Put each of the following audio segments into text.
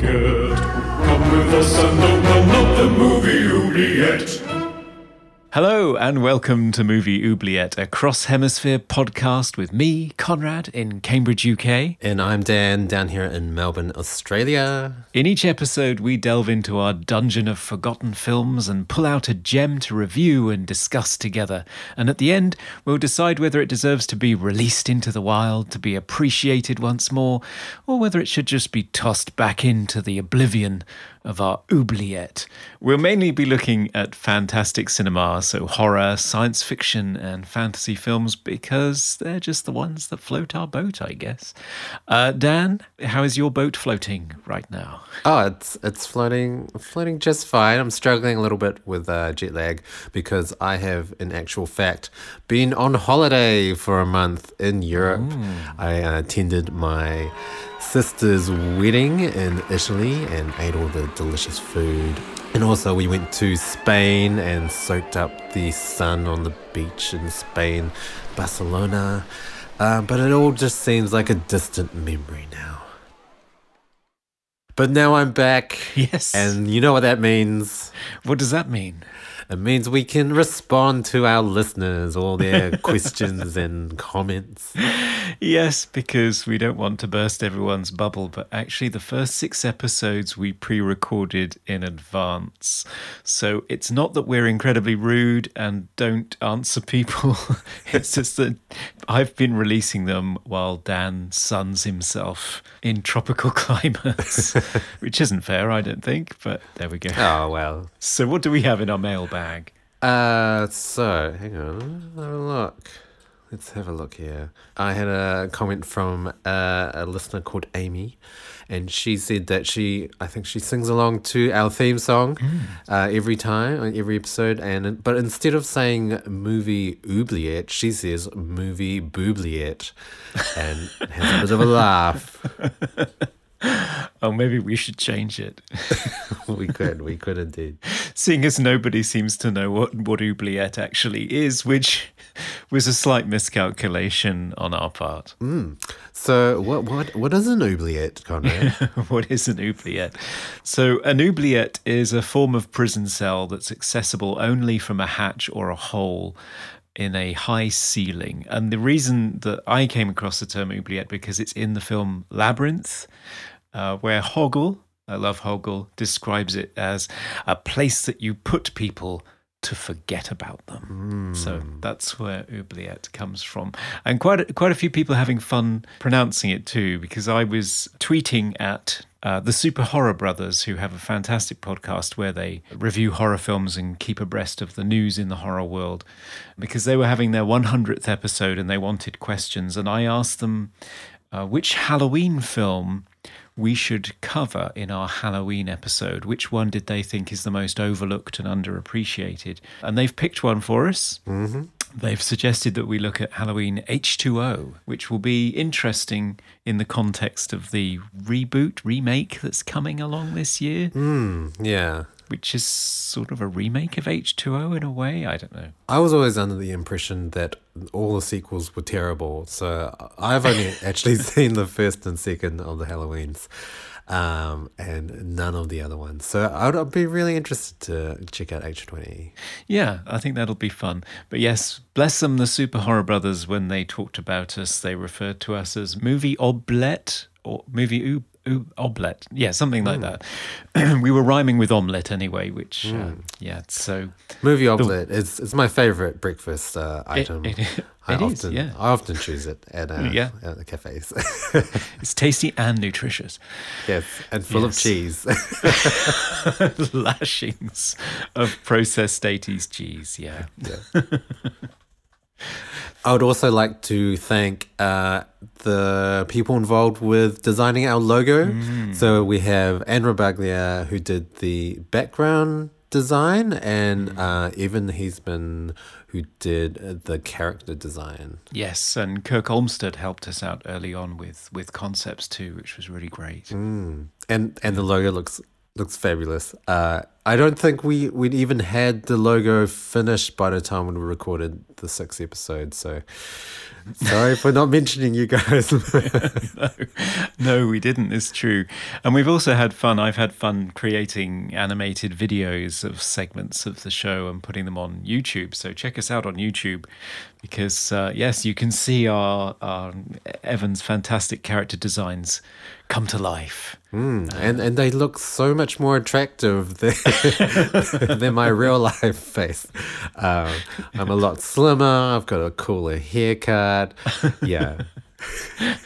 Come with us and open up the movie oubliette. Hello and welcome to Movie Oubliette, a cross hemisphere podcast with me, Conrad, in Cambridge, UK. And I'm Dan, down here in Melbourne, Australia. In each episode, we delve into our dungeon of forgotten films and pull out a gem to review and discuss together. And at the end, we'll decide whether it deserves to be released into the wild, to be appreciated once more, or whether it should just be tossed back into the oblivion of our oubliette. We'll mainly be looking at fantastic cinema, so horror, science fiction, and fantasy films, because they're just the ones that float our boat, I guess. Uh, Dan, how is your boat floating right now? Oh, it's it's floating floating just fine. I'm struggling a little bit with uh, jet lag because I have, in actual fact, been on holiday for a month in Europe. Mm. I uh, attended my sister's wedding in Italy and ate all the delicious food. And also, we went to Spain and soaked up the sun on the beach in Spain, Barcelona. Uh, but it all just seems like a distant memory now. But now I'm back. Yes. And you know what that means. What does that mean? It means we can respond to our listeners, all their questions and comments. Yes, because we don't want to burst everyone's bubble, but actually, the first six episodes we pre recorded in advance. So it's not that we're incredibly rude and don't answer people, it's just that I've been releasing them while Dan suns himself in tropical climates, which isn't fair, I don't think, but there we go. Oh, well. So, what do we have in our mailbag? Uh, so, hang on, have a look. Let's have a look here. I had a comment from uh, a listener called Amy, and she said that she, I think she sings along to our theme song mm. uh, every time, on every episode. And but instead of saying movie oubliette, she says movie boobliette, and has a bit of a laugh. oh, maybe we should change it. we could, we could indeed. Seeing as nobody seems to know what, what oubliette actually is, which was a slight miscalculation on our part. Mm. So, what, what, what is an oubliette, Conrad? what is an oubliette? So, an oubliette is a form of prison cell that's accessible only from a hatch or a hole in a high ceiling. And the reason that I came across the term oubliette because it's in the film Labyrinth, uh, where Hoggle, I love Hoggle, describes it as a place that you put people to forget about them. Mm. So that's where oubliette comes from. And quite a, quite a few people having fun pronouncing it too, because I was tweeting at uh, the Super Horror Brothers, who have a fantastic podcast where they review horror films and keep abreast of the news in the horror world, because they were having their 100th episode and they wanted questions. And I asked them uh, which Halloween film we should cover in our Halloween episode. Which one did they think is the most overlooked and underappreciated? And they've picked one for us. Mm-hmm. They've suggested that we look at Halloween H2O, which will be interesting in the context of the reboot, remake that's coming along this year. Mm, yeah which is sort of a remake of H2O in a way. I don't know. I was always under the impression that all the sequels were terrible. So I've only actually seen the first and second of the Halloweens um, and none of the other ones. So I'd, be really interested to check out H2O. Yeah, I think that'll be fun. But yes, bless them, the Super Horror Brothers, when they talked about us, they referred to us as movie oblette or movie oblette. Yeah, something like mm. that. we were rhyming with omelette anyway, which, mm. yeah, so. Movie omelette is it's my favorite breakfast uh, item. It, it, I it often, is, yeah. I often choose it at, uh, yeah. at the cafes. it's tasty and nutritious. Yes, and full yes. of cheese. Lashings of processed 80s cheese, yeah. yeah. I would also like to thank uh, the people involved with designing our logo. So we have Anne Baglia, who did the background design, and uh, Evan Heisman, who did the character design. Yes, and Kirk Olmsted helped us out early on with with concepts too, which was really great. and and the logo looks looks fabulous. Uh, I don't think we we'd even had the logo finished by the time we recorded the sixth episode. So sorry for not mentioning you guys. no, no, we didn't. It's true, and we've also had fun. I've had fun creating animated videos of segments of the show and putting them on YouTube. So check us out on YouTube, because uh, yes, you can see our, our Evan's fantastic character designs come to life. Mm, and and they look so much more attractive than, than my real life face. Um, I'm a lot slimmer. I've got a cooler haircut. Yeah.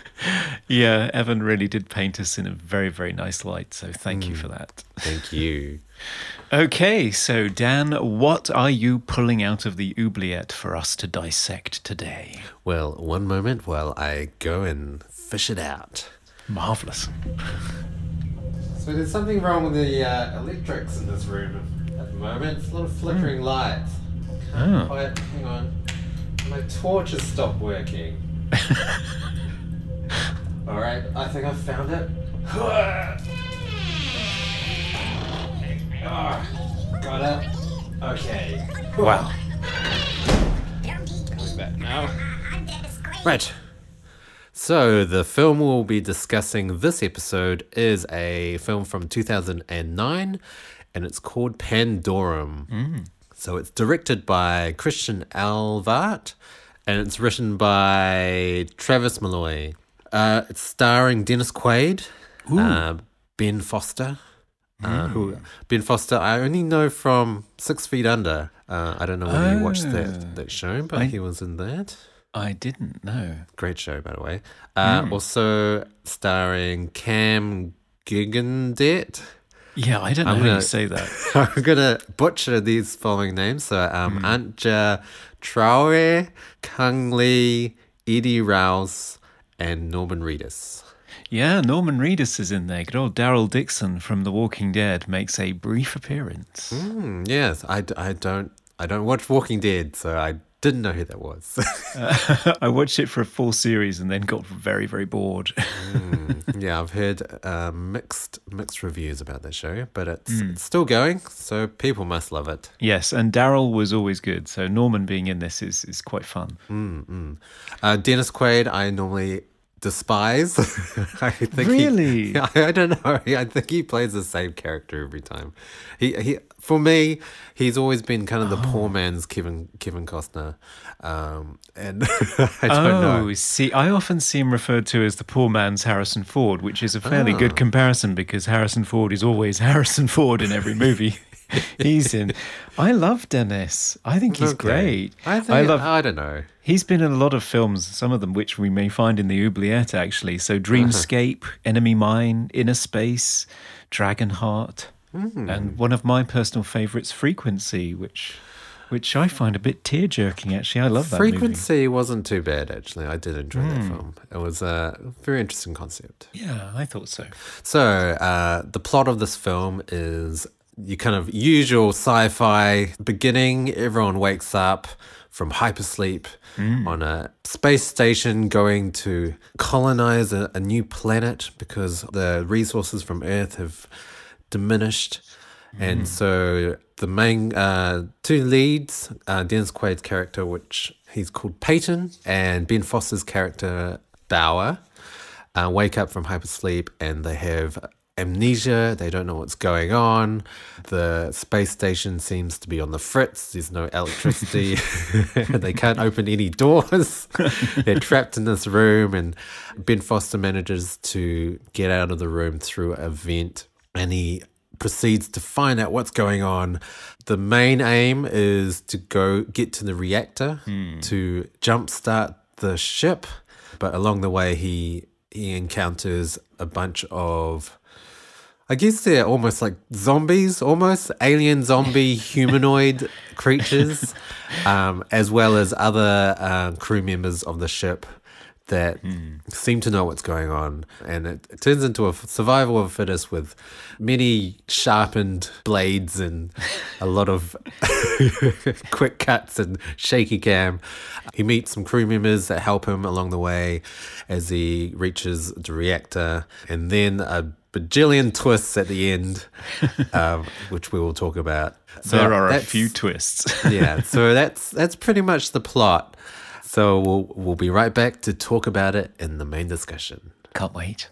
Yeah, Evan really did paint us in a very, very nice light. So thank you for that. Thank you. Okay, so Dan, what are you pulling out of the oubliette for us to dissect today? Well, one moment while I go and fish it out. Marvelous. So there's something wrong with the uh, electrics in this room at the moment. It's a lot of flickering lights. Oh. Quite, hang on. My torch has stopped working. All right, I think I found it. Ah, got it. Okay. Wow. Coming back now. Right. So, the film we'll be discussing this episode is a film from 2009 and it's called Pandorum. So, it's directed by Christian Alvart and it's written by Travis Milloy. Uh, it's starring Dennis Quaid, uh, Ben Foster. Uh, who Ben Foster? I only know from Six Feet Under. Uh, I don't know whether you watched that that show, but I- he was in that. I didn't know. Great show, by the way. Uh, Also starring Cam Gigandet. Yeah, I don't know I'm how gonna- you say that. I'm gonna butcher these following names. So, um, Antja Traore, Cung Le, Eddie Rouse, and Norman Reedus. Yeah, Norman Reedus is in there. Good old Daryl Dixon from The Walking Dead makes a brief appearance. Hmm, yes, I, I don't I don't watch Walking Dead, so I didn't know who that was. I watched it for a full series and then got very, very bored. yeah, I've heard uh, mixed mixed reviews about that show, but it's, it's still going, so people must love it. yes, and Daryl was always good. So Norman being in this is, is quite fun. Uh, Dennis Quaid, I normally despise. I think Really? He, I, I don't know. I think he plays the same character every time. He he for me, he's always been kind of the Oh. poor man's Kevin Kevin Costner, um, and I don't oh, know. see, I often see him referred to as the poor man's Harrison Ford, which is a fairly Ah. good comparison because Harrison Ford is always Harrison Ford in every movie he's in. I love Dennis. I think he's Okay. great. I think I I, don't know. He's been in a lot of films, some of them which we may find in the oubliette actually. So Dreamscape, Enemy Mine, Inner Space, Dragonheart, and hmm. one of my personal favourites, Frequency, which which I find a bit tear jerking actually. I love that movie. Frequency wasn't too bad actually. I did enjoy that hmm. film. It was a very interesting concept. Yeah, I thought so. So, uh, the plot of this film is your kind of usual sci fi beginning. Everyone wakes up from hypersleep hmm. on a space station going to colonize a, a new planet because the resources from Earth have diminished. And so the main uh, two leads, uh, Dennis Quaid's character, which he's called Payton, and Ben Foster's character, Bower, uh, wake up from hypersleep and they have amnesia. They don't know what's going on. The space station seems to be on the fritz. There's no electricity. they can't open any doors. They're trapped in this room, and Ben Foster manages to get out of the room through a vent and he proceeds to find out what's going on. The main aim is to go get to the reactor to jumpstart the ship, but along the way he he encounters a bunch of I guess they're almost like zombies, almost alien zombie humanoid creatures, um, as well as other uh, crew members of the ship that seem to know what's going on. And it, it turns into a survival of fittest with many sharpened blades and a lot of quick cuts and shaky cam. He meets some crew members that help him along the way as he reaches the reactor, and then a bajillion twists at the end, um, which we will talk about. So there are a few twists. yeah, so that's that's pretty much the plot. So we'll we'll be right back to talk about it in the main discussion. Can't wait.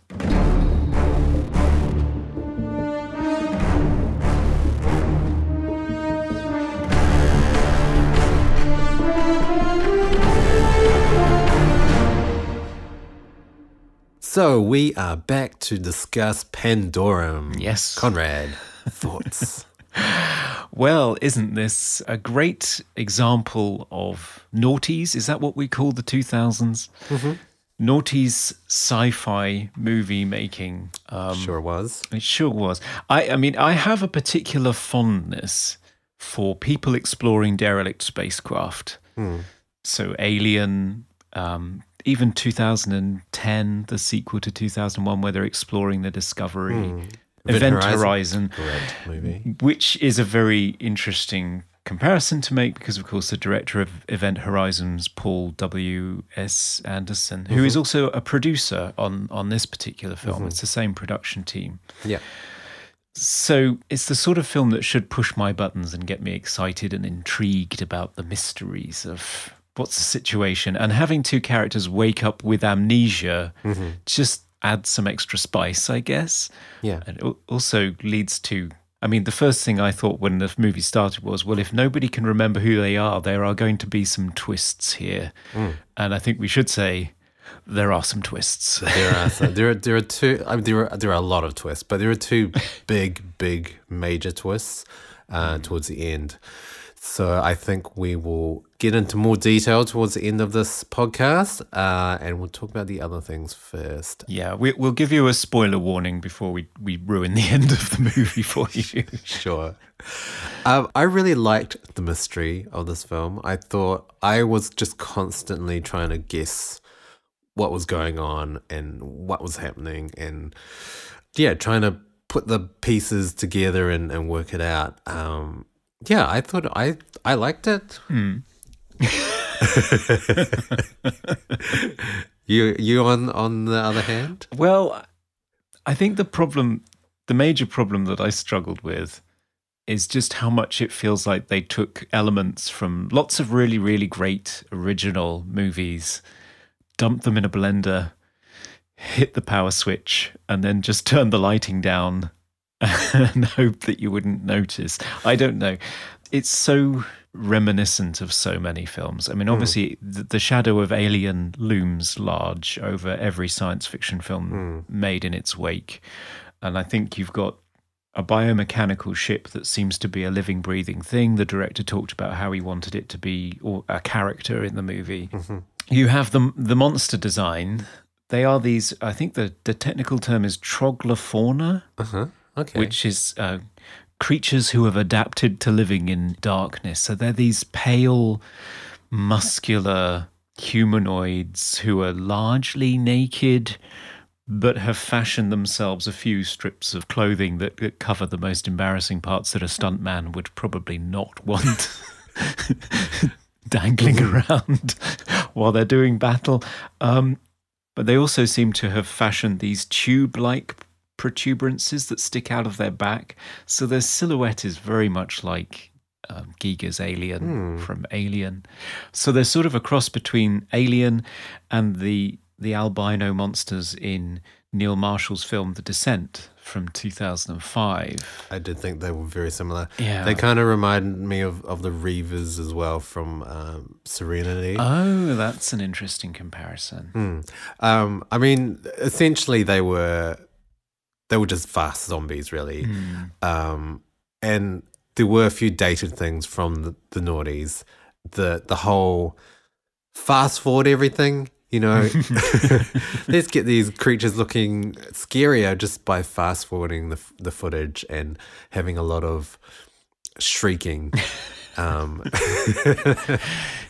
So we are back to discuss Pandorum. Yes. Conrad, thoughts? Well, isn't this a great example of noughties? Is that what we call the 2000s? Noughties sci fi movie making. Um, sure was. It sure was. I, I mean, I have a particular fondness for people exploring derelict spacecraft. So, Alien, um, even 2010, the sequel to 2001, where they're exploring the Discovery, Event, Horizon, which is a very interesting comparison to make because, of course, the director of Event Horizon's Paul W. S. Anderson, who is mm-hmm. also a producer on on this particular film. Mm-hmm. It's the same production team. Yeah. So it's the sort of film that should push my buttons and get me excited and intrigued about the mysteries of what's the situation. And having two characters wake up with amnesia mm-hmm. just adds some extra spice, I guess. Yeah. And it also leads to. I mean, the first thing I thought when the movie started was, well, if nobody can remember who they are, there are going to be some twists here. And I think we should say there are some twists. There are some, there are there are two I mean, there are there are a lot of twists, but there are two big big major twists uh, towards the end. So I think we will get into more detail towards the end of this podcast, uh, and we'll talk about the other things first. Yeah, we, we'll give you a spoiler warning before we, we ruin the end of the movie for you. Sure. Um, I really liked the mystery of this film. I thought I was just constantly trying to guess what was going on and what was happening, and yeah, trying to put the pieces together and, and work it out. Um, yeah, I thought I I liked it. Hmm. you you on on the other hand? Well, I think the problem, the major problem that I struggled with is just how much it feels like they took elements from lots of really, really great original movies, dumped them in a blender, hit the power switch, and then just turned the lighting down and hope that you wouldn't notice. I don't know. It's so reminiscent of so many films. I mean, hmm. obviously, the, the shadow of Alien looms large over every science fiction film hmm. made in its wake. And I think you've got a biomechanical ship that seems to be a living, breathing thing. The director talked about how he wanted it to be or a character in the movie. Mm-hmm. You have the the monster design. They are these. I think the the technical term is troglofauna, Uh huh. Okay. which is uh, creatures who have adapted to living in darkness. So they're these pale, muscular humanoids who are largely naked, but have fashioned themselves a few strips of clothing that, that cover the most embarrassing parts that a stuntman would probably not want. dangling around while they're doing battle. Um, but they also seem to have fashioned these tube like protuberances that stick out of their back. So their silhouette is very much like um, Giger's alien from Alien. So they're sort of a cross between Alien and the the albino monsters in Neil Marshall's film The Descent from 2005. I did think they were very similar. Yeah. They kind of reminded me of, of the Reavers as well from um, Serenity. Oh, that's an interesting comparison. Um, I mean, essentially they were they were just fast zombies, really. Um, and there were a few dated things from the, the noughties. The the whole fast forward everything. You know, let's get these creatures looking scarier just by fast forwarding the, the footage and having a lot of shrieking. Um,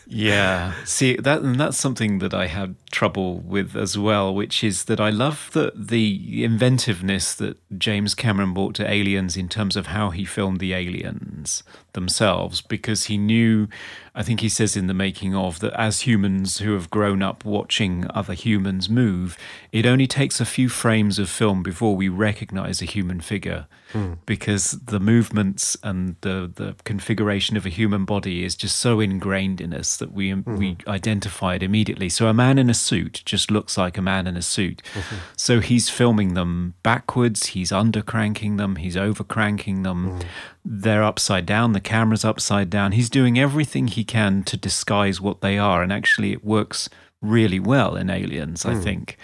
Yeah. See that and that's something that I had trouble with as well, which is that I love the the inventiveness that James Cameron brought to Aliens in terms of how he filmed the aliens themselves because he knew I think he says in the making of that as humans who have grown up watching other humans move, it only takes a few frames of film before we recognize a human figure hmm. because the movements and the the configuration of a human body is just so ingrained in us that we um, we mm-hmm. identify it immediately. So a man in a suit just looks like a man in a suit. Mm-hmm. So he's filming them backwards, he's undercranking them, he's overcranking them. Mm-hmm. They're upside down, the camera's upside down. He's doing everything he can to disguise what they are and actually it works really well in Aliens, I mm. think.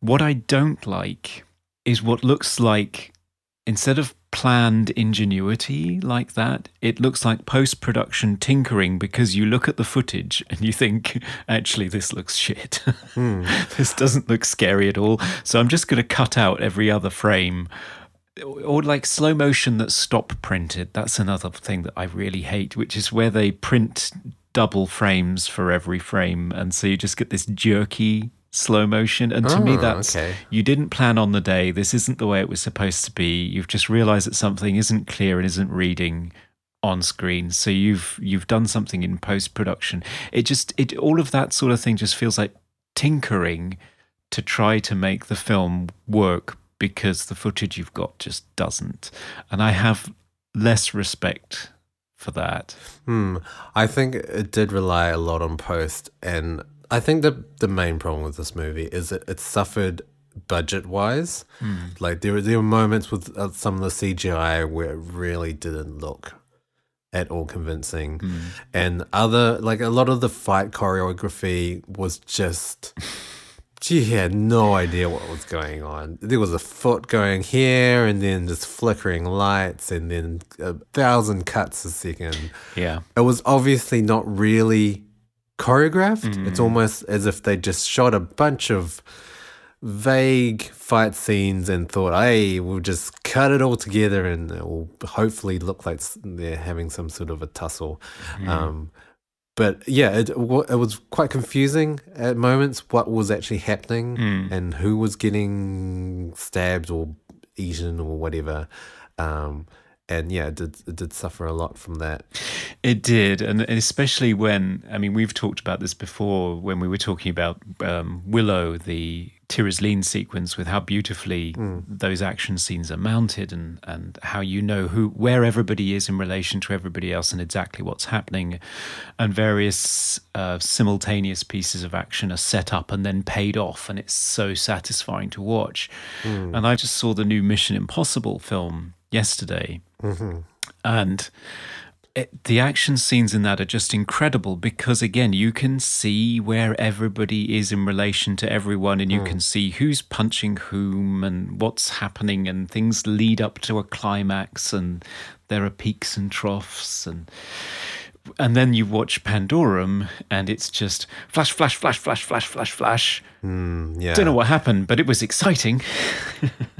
What I don't like is what looks like instead of planned ingenuity like that, it looks like post production tinkering because you look at the footage and you think, actually, this looks shit. Hmm. this doesn't look scary at all. So I'm just going to cut out every other frame. Or like slow motion that's stop printed. That's another thing that I really hate, which is where they print double frames for every frame. And so you just get this jerky slow motion. And to me, Oh, that's okay. you didn't plan on the day. This isn't the way it was supposed to be. You've just realized that something isn't clear and isn't reading on screen. So you've you've done something in post production. It just it all of that sort of thing just feels like tinkering to try to make the film work because the footage you've got just doesn't. And I have less respect for that. Hmm. I think it did rely a lot on post, and I think the the main problem with this movie is that it suffered budget wise. Like there were there were moments with uh, some of the CGI where it really didn't look at all convincing, and other like a lot of the fight choreography was just. She had no idea what was going on. There was a foot going here, and then just flickering lights, and then a thousand cuts a second Yeah. it was obviously not really choreographed. It's almost as if they just shot a bunch of vague fight scenes and thought, hey, we'll just cut it all together and it will hopefully look like they're having some sort of a tussle. Um, but yeah, it, it was quite confusing at moments what was actually happening and who was getting stabbed or eaten or whatever. Um, and yeah, it did, it did suffer a lot from that. It did, and especially when I mean we've talked about this before when we were talking about um, Willow, the Tir Asleen sequence with how beautifully those action scenes are mounted, and and how you know who where everybody is in relation to everybody else and exactly what's happening, and various uh, simultaneous pieces of action are set up and then paid off, and it's so satisfying to watch. And I just saw the new Mission Impossible film yesterday, and it, the action scenes in that are just incredible because again you can see where everybody is in relation to everyone and you hmm. can see who's punching whom and what's happening and things lead up to a climax and there are peaks and troughs and and then you watch Pandorum and it's just flash flash flash flash flash flash. Flash Yeah. don't know what happened but it was exciting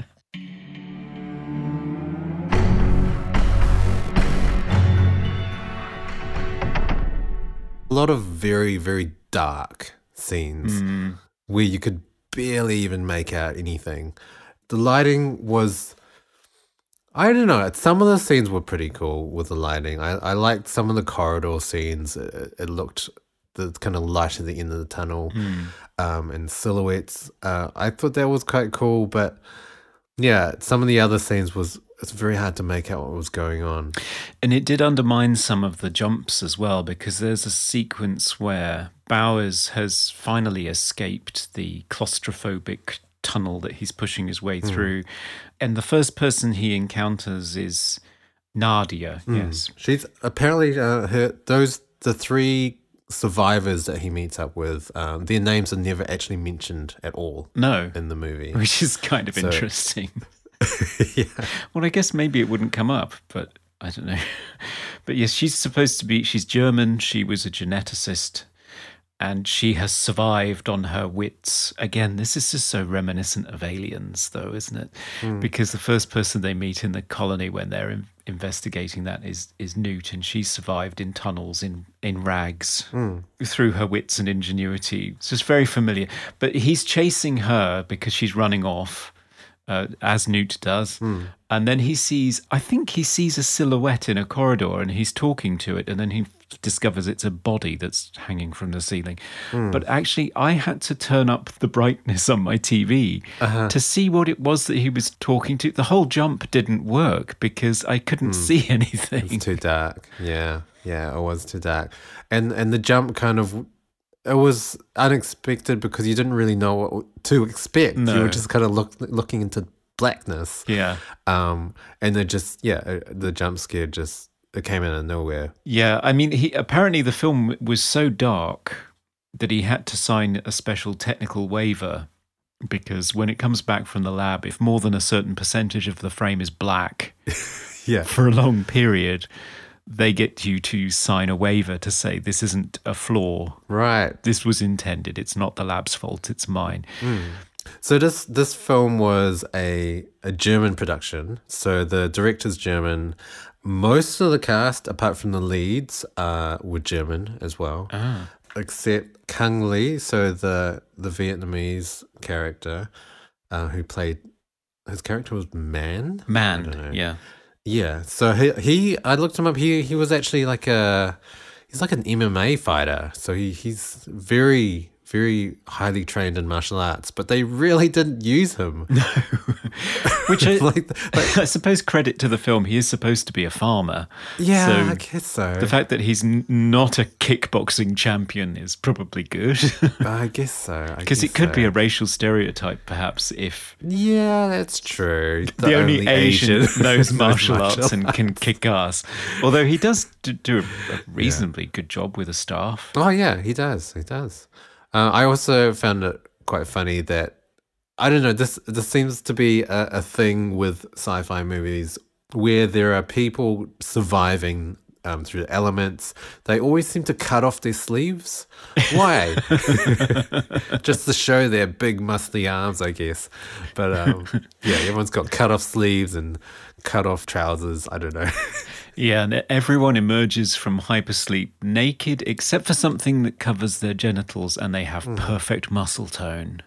a lot of very very dark scenes where you could barely even make out anything. The lighting was i don't know some of the scenes were pretty cool with the lighting. I, I liked some of the corridor scenes. It, it looked the kind of light at the end of the tunnel um, and silhouettes. Uh, i thought that was quite cool but yeah some of the other scenes was it's very hard to make out what was going on And it did undermine some of the jumps as well, because there's a sequence where Bowers has finally escaped the claustrophobic tunnel that he's pushing his way through. And the first person he encounters is Nadia. Yes. She's apparently uh, her those the three survivors that he meets up with. Um, their names are never actually mentioned at all No. in the movie. Which is kind of interesting. Well, I guess maybe it wouldn't come up, but I don't know. But yes, she's supposed to be, she's German. She was a geneticist. and she has survived on her wits. Again, this is just so reminiscent of aliens, though, isn't it? Hmm. Because the first person they meet in the colony when they're in, investigating that is is Newt, and she survived in tunnels in in rags hmm. through her wits and ingenuity. So It's just very familiar. But he's chasing her because she's running off. Uh, as Newt does. Hmm. And then he sees, I think he sees a silhouette in a corridor and he's talking to it. And then he discovers it's a body that's hanging from the ceiling. Hmm. But actually, I had to turn up the brightness on my TV uh-huh. to see what it was that he was talking to. The whole jump didn't work because I couldn't hmm. see anything. It's too dark. Yeah, yeah, it was too dark, and and the jump kind of it was unexpected because you didn't really know what to expect. You were just kind of look, looking into blackness. Yeah. Um, and then just yeah, uh, the jump scare just it came out of nowhere. Yeah, I mean, he apparently the film was so dark that he had to sign a special technical waiver because when it comes back from the lab, if more than a certain percentage of the frame is black Yeah, for a long period, they get you to sign a waiver to say this isn't a flaw. right. This was intended. It's not the lab's fault. It's mine. So this this film was a a German production. So the director's German. Most of the cast, apart from the leads, uh, were German as well. Except Kang Lee, so the the Vietnamese character, uh, who played his character was Man. Man. Yeah. Yeah. So he he I looked him up. He he was actually like a he's like an MMA fighter. So he he's very very highly trained in martial arts, but they really didn't use him. No, Which I, like, like I suppose credit to the film. He is supposed to be a farmer. yeah, So I guess so. The fact that he's n- not a kickboxing champion is probably good. I guess so. Because it could be a racial stereotype, perhaps, if yeah, that's true. the, only, Asian, knows martial arts and can kick ass. Although he does do a, a reasonably good job with a staff. Oh yeah, he does. He does. Uh, I also found it quite funny that I don't know. This this seems to be a, a thing with sci-fi movies where there are people surviving um, through the elements. They always seem to cut off their sleeves. Why? Just to show their big muscly arms, I guess. But um, yeah, everyone's got cut off sleeves and cut off trousers. I don't know. Yeah, and everyone emerges from hypersleep naked except for something that covers their genitals, and they have perfect muscle tone.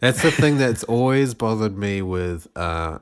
That's the thing that's always bothered me with uh,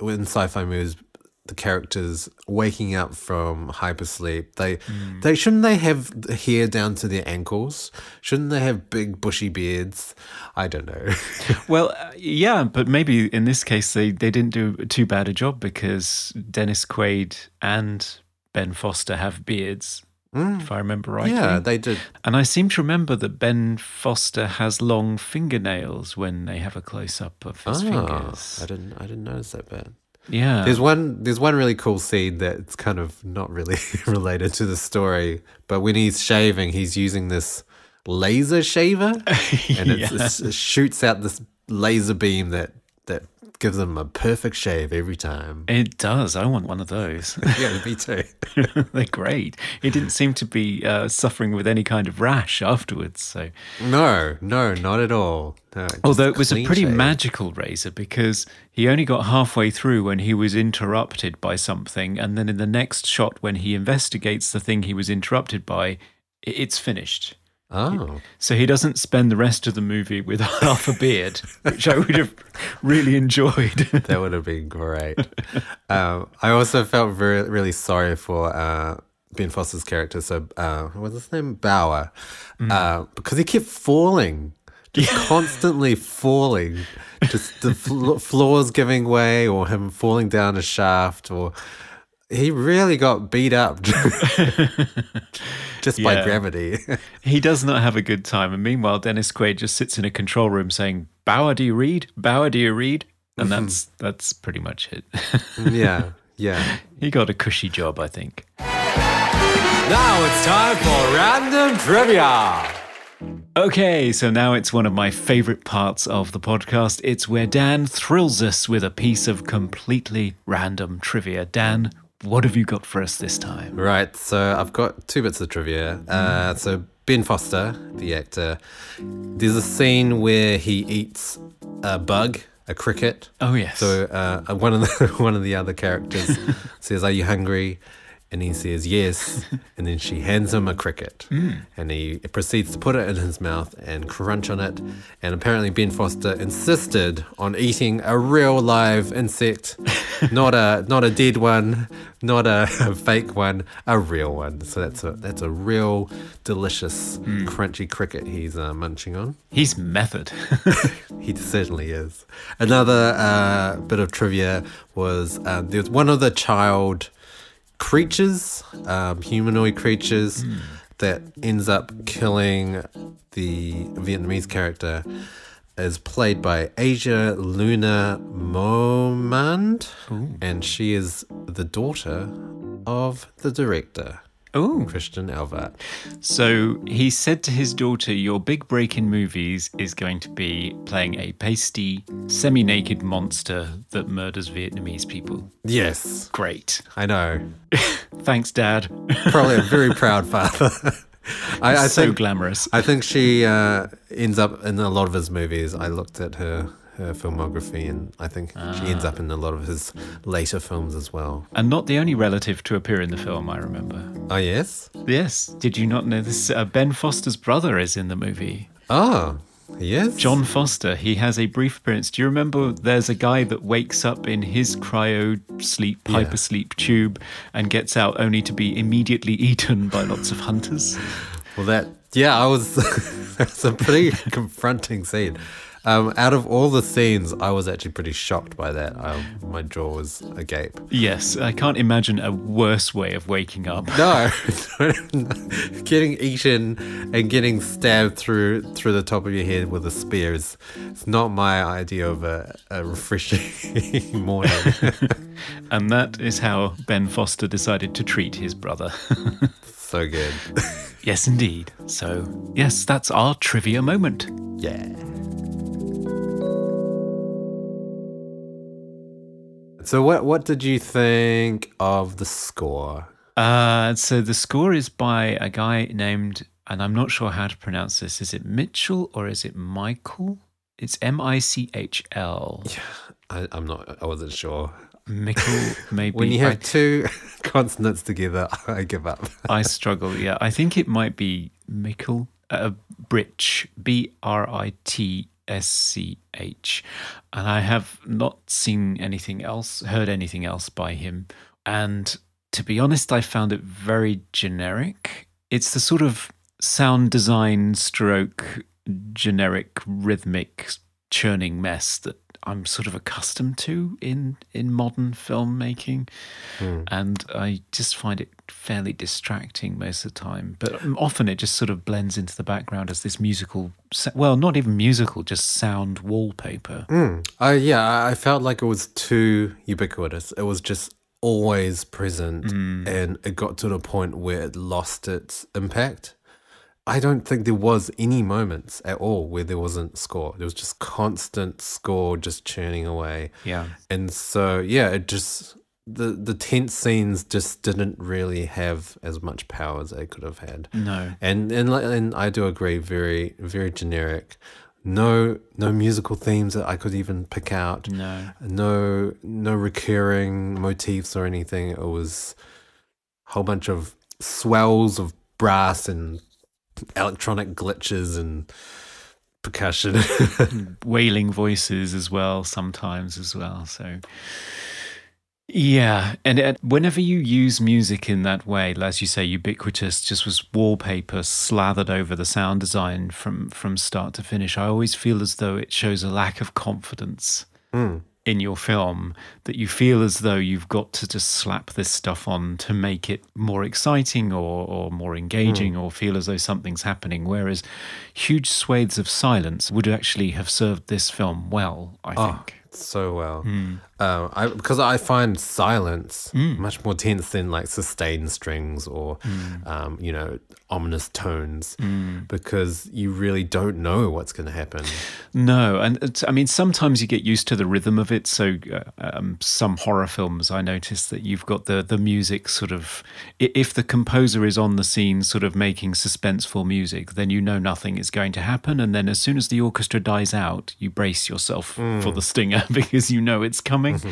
in sci-fi movies. The characters waking up from hypersleep. They, they shouldn't they have hair down to their ankles? Shouldn't they have big bushy beards? I don't know. Well, uh, yeah, but maybe in this case they, they didn't do too bad a job because Dennis Quaid and Ben Foster have beards, if I remember right. yeah, they did. And I seem to remember that Ben Foster has long fingernails when they have a close up of his Ah, fingers. I didn't. I didn't notice that bit. Yeah. There's one. There's one really cool scene that's kind of not really related to the story, but when he's shaving, he's using this laser shaver, and it's- it shoots out this laser beam that gives them a perfect shave every time. It does. I want one of those. yeah, me too. They're great. He didn't seem to be uh, suffering with any kind of rash afterwards. So, No, no, not at all. No, although it was a pretty shave. magical razor because he only got halfway through when he was interrupted by something, and then in the next shot, when he investigates the thing he was interrupted by, it's finished. Oh, So he doesn't spend the rest of the movie with half a beard, which I would have really enjoyed. that would have been great. um, I also felt very, really sorry for uh, Ben Foster's character. So, uh, was his name? Bower. Uh, because he kept falling, just constantly falling. Just the fl- floors giving way, or him falling down a shaft, or he really got beat up just by gravity. he does not have a good time. And meanwhile, Dennis Quaid just sits in a control room saying, Bower, do you read? Bower, do you read? And mm-hmm. that's that's pretty much it. Mm, yeah, yeah. he got a cushy job, I think. Now it's time for random trivia. Okay, so now it's one of my favorite parts of the podcast. It's where Dan thrills us with a piece of completely random trivia. Dan, what have you got for us this time? Right, so I've got two bits of trivia. Uh, so Ben Foster, the actor, there's a scene where he eats a bug, a cricket. Oh, yes. So uh, one of the one of the other characters says, "Are you hungry?" And he says yes, and then she hands him a cricket, and he proceeds to put it in his mouth and crunch on it. And apparently, Ben Foster insisted on eating a real live insect, not a not a dead one, not a, fake one, a real one. So that's a that's a real delicious crunchy cricket he's uh, munching on. He's method. He certainly is. Another uh, bit of trivia was uh, there's one of the child creatures, um, humanoid creatures, that ends up killing the Vietnamese character. Is played by Asia Luna Mohmand, and she is the daughter of the director, oh. Christian Alvart. So he said to his daughter, Your big break in movies is going to be playing a pasty, semi naked monster that murders Vietnamese people. Yes, Great. I know. Thanks, Dad. Probably a very proud father. I, I so think glamorous. I think she uh, ends up in a lot of his movies. I looked at her her filmography, and I think she ends up in a lot of his later films as well. And not the only relative to appear in the film, I remember. Oh yes. Yes. Did you not know this? Uh, ben Foster's brother is in the movie. Oh yes. Jon Foster, he has a brief appearance. Do you remember there's a guy that wakes up in his cryo sleep, Yeah. hypersleep tube and gets out only to be immediately eaten by lots of hunters? Well, that yeah, I was. That's a pretty confronting scene. Um, out of all the scenes, I was actually pretty shocked by that. Um, my jaw was agape. Yes, I can't imagine a worse way of waking up. No, getting eaten and getting stabbed through through the top of your head with a spear is it's not my idea of a, a refreshing morning. And that is how Ben Foster decided to treat his brother. so good. Yes, indeed. So, yes, that's our trivia moment. Yeah. So what what did you think of the score? Uh, so the score is by a guy named, and I'm not sure how to pronounce this. Is it Mitchell or is it Michael? It's M I C H L. I, I'm not. I wasn't sure. Michael, maybe. When you have I, two consonants together, I give up. I struggle. Yeah, I think it might be Michael uh, Britch, B R I T S C H, and I have not seen anything else, heard anything else by him. And to be honest, I found it very generic. It's the sort of sound design stroke generic rhythmic churning mess that I'm sort of accustomed to in in modern filmmaking, and I just find it fairly distracting most of the time. But often it just sort of blends into the background as this musical, well, not even musical, just sound wallpaper. Mm. Uh, yeah, I- I felt like it was too ubiquitous. It was just always present, and it got to the point where it lost its impact. I don't think there was any moments at all where there wasn't score. There was just constant score, just churning away. Yeah. And so, yeah, it just the the tense scenes just didn't really have as much power as they could have had. No. And and and I do agree, very very generic. No no musical themes that I could even pick out. No. No no recurring motifs or anything. It was a whole bunch of swells of brass and electronic glitches and percussion. wailing voices as well sometimes as well so. Yeah and it, whenever you use music in that way as you say ubiquitous just was wallpaper slathered over the sound design from from start to finish i always feel as though it shows a lack of confidence hmm. In your film that you feel as though you've got to just slap this stuff on to make it more exciting or, or more engaging or feel as though something's happening. Whereas huge swathes of silence would actually have served this film well, I Oh, think. so well. Hmm. Uh, I, because I find silence Mm. much more tense than like sustained strings or, Mm. um, you know, ominous tones because you really don't know what's going to happen. No, and it's, I mean sometimes you get used to the rhythm of it. So uh, um, some horror films, I notice that you've got the the music sort of. If the composer is on the scene, sort of making suspenseful music, then you know nothing is going to happen. And then as soon as the orchestra dies out, you brace yourself for the stinger because you know it's coming. Mm-hmm.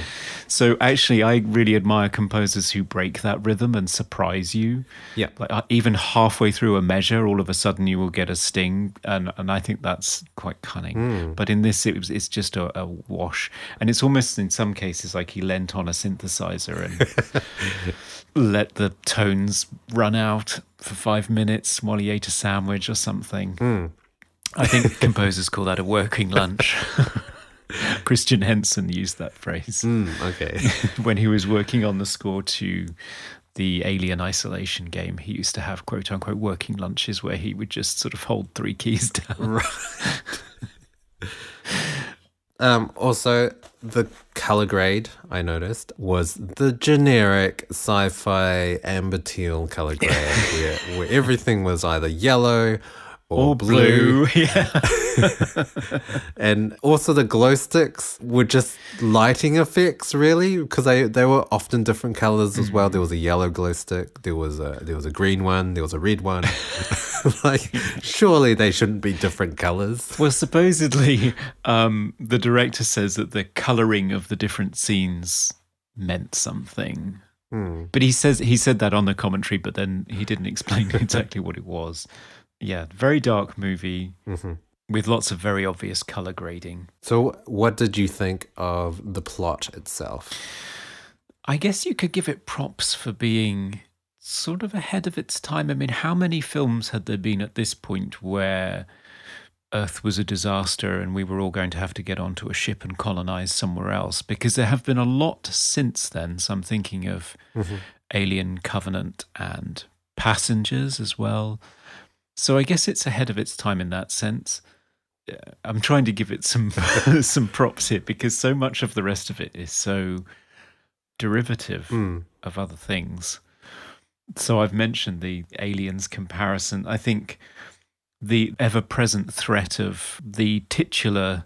So actually, I really admire composers who break that rhythm and surprise you. Yeah. like uh, even halfway through a measure, all of a sudden you will get a sting, and and I think that's quite cunning. Hmm. But in this, it was, it's just a, a wash, and it's almost in some cases like he leant on a synthesizer and let the tones run out for five minutes while he ate a sandwich or something. Hmm. I think composers call that a working lunch. Christian Henson used that phrase Mm, okay. when he was working on the score to the Alien Isolation game. He used to have quote unquote working lunches where he would just sort of hold three keys down. Um, also, the color grade I noticed was the generic sci-fi amber teal color grade, where, where everything was either yellow or, Or blue. Yeah. and also the glow sticks were just lighting effects, really, because they they were often different colors as well. There was a yellow glow stick, there was a there was a green one, there was a red one. like, surely they shouldn't be different colors. Well, supposedly, um, the director says that the coloring of the different scenes meant something. But he says he said that on the commentary, but then he didn't explain exactly what it was. Yeah, very dark movie mm-hmm. with lots of very obvious color grading. So, what did you think of the plot itself? I guess you could give it props for being sort of ahead of its time. I mean, how many films had there been at this point where Earth was a disaster and we were all going to have to get onto a ship and colonize somewhere else? Because there have been a lot since then. So I'm thinking of mm-hmm. Alien Covenant and Passengers as well. So I guess it's ahead of its time in that sense. I'm trying to give it some some props here because so much of the rest of it is so derivative Hmm. of other things. So I've mentioned the aliens comparison. I think the ever present threat of the titular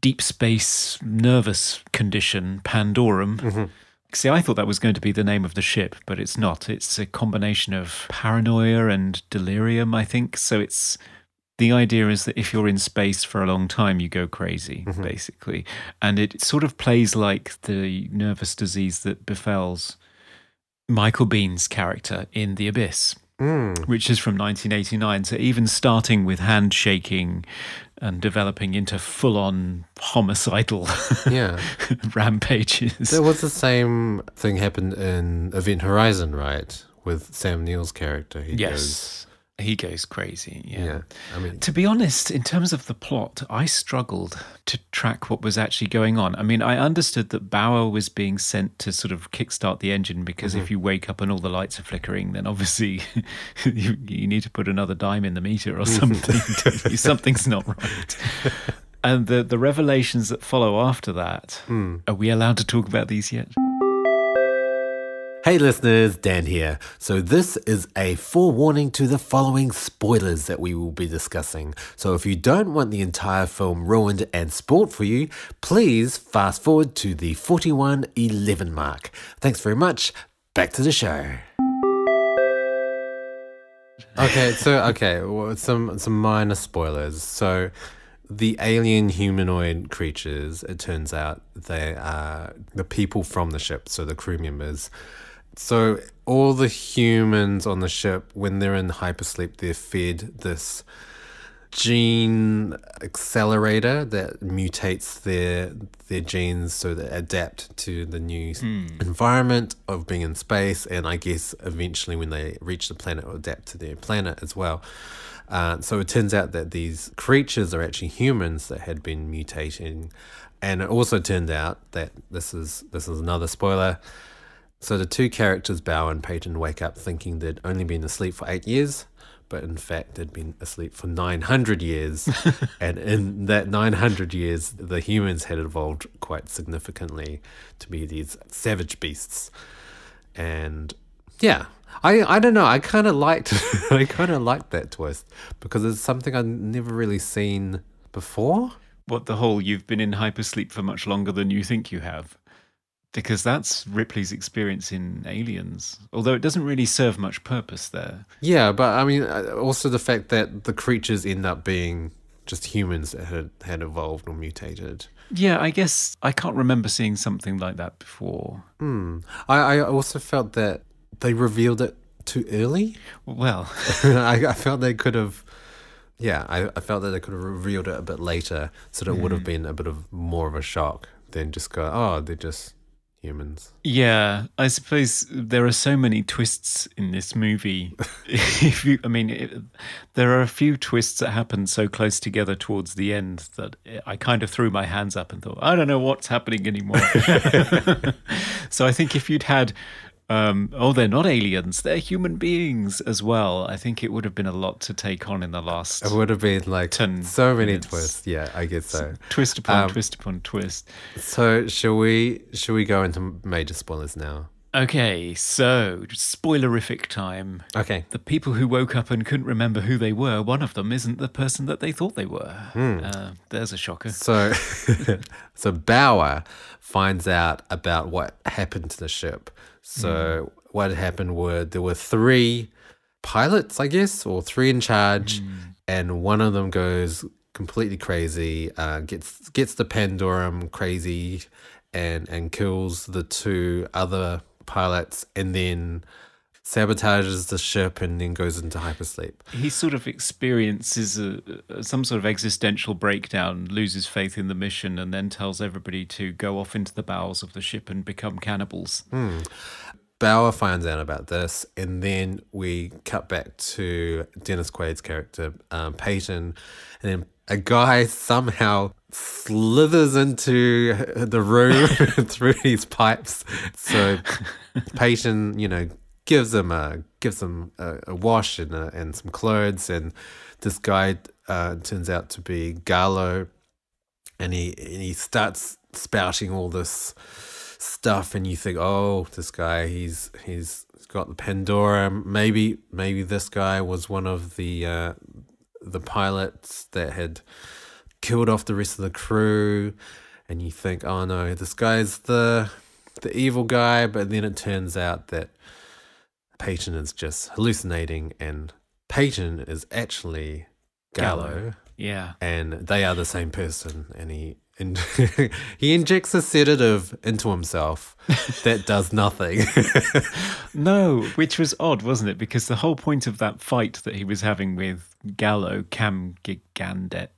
deep space nervous condition, Pandorum. See, I thought that was going to be the name of the ship, but it's not. It's a combination of paranoia and delirium, I think. So it's the idea is that if you're in space for a long time, you go crazy, mm-hmm. basically. And it sort of plays like the nervous disease that befalls Michael Biehn's character in The Abyss, Mm. which is from 1989. So even starting with handshaking and developing into full on homicidal Yeah. rampages. There was the same thing happened in Event Horizon, right? With Sam Neill's character. He yes. He goes crazy. Goes, yeah. I mean, To be honest, in terms of the plot, I struggled to track what was actually going on. I mean, I understood that Bower was being sent to sort of kickstart the engine because if mm-hmm. you wake up and all the lights are flickering, then obviously you, you need to put another dime in the meter or something. Something's not right. And the, the revelations that follow after that, hmm. are we allowed to talk about these yet? Hey listeners, Dan here. So, this is a forewarning to the following spoilers that we will be discussing. So, if you don't want the entire film ruined and spoilt for you, please fast forward to the 4111 mark. Thanks very much. Back to the show. Okay, so okay, well, some some minor spoilers. So, the alien humanoid creatures, it turns out they are the people from the ship, so the crew members. So all the humans on the ship, when they're in hypersleep, they're fed this gene accelerator that mutates their their genes so they adapt to the new environment of being in space and I guess eventually when they reach the planet adapt to their planet as well. Uh, so it turns out that these creatures are actually humans that had been mutating, and it also turned out that this is this is another spoiler. So the two characters, Bower and Payton, wake up thinking they'd only been asleep for eight years, but in fact they'd been asleep for 900 years. and in that 900 years, the humans had evolved quite significantly to be these savage beasts. And yeah, I, I don't know. I kind of liked I kind of liked that twist because it's something I've never really seen before. What the whole you've been in hypersleep for much longer than you think you have. Because that's Ripley's experience in Aliens, although it doesn't really serve much purpose there. Yeah, but I mean, uh, also the fact that the creatures end up being just humans that had, had evolved or mutated. Yeah, I guess I can't remember seeing something like that before. Hmm. I, I also felt that they revealed it too early. Well, I, I felt they could have. Yeah, I, I felt that they could have revealed it a bit later, so that it would have been a bit of more of a shock than just go, oh, they're just humans. yeah, I suppose there are so many twists in this movie. if you, I mean, it, there are a few twists that happen so close together towards the end that I kind of threw my hands up and thought, I don't know what's happening anymore. so I think if you'd had, um, oh, they're not aliens, they're human beings as well. I think it would have been a lot to take on in the last It would have been like Ten so many minutes. twists. Yeah, I guess so. twist upon Um, twist upon twist. So, shall we? Shall we go into major spoilers now? Okay, so spoilerific time. Okay. The people who woke up and couldn't remember who they were, one of them isn't the person that they thought they were. Uh, there's a shocker. So, so Bower finds out about what happened to the ship. So, what had happened were there were three pilots, I guess, or three in charge, and one of them goes completely crazy, uh, gets gets the Pandorum crazy, and and kills the two other pilots, and then sabotages the ship, and then goes into hypersleep. He sort of experiences a, some sort of existential breakdown, loses faith in the mission, and then tells everybody to go off into the bowels of the ship and become cannibals. Bower finds out about this, and then we cut back to Dennis Quaid's character, um, Payton, and then a guy somehow slithers into the room through these pipes. So Payton, you know, gives him a gives him a, a wash and a, and some clothes, and this guy uh, turns out to be Gallo, and he and he starts spouting all this stuff. And you think oh this guy he's he's got the Pandorum. Maybe maybe this guy was one of the uh the pilots that had killed off the rest of the crew. And you think oh no this guy's the the evil guy. But then it turns out that Payton is just hallucinating and Payton is actually Gallo Gallo. Yeah. and they are the same person and he and he injects a sedative into himself that does nothing No, which was odd, wasn't it? Because the whole point of that fight that he was having with Gallo, Cam Gigandet,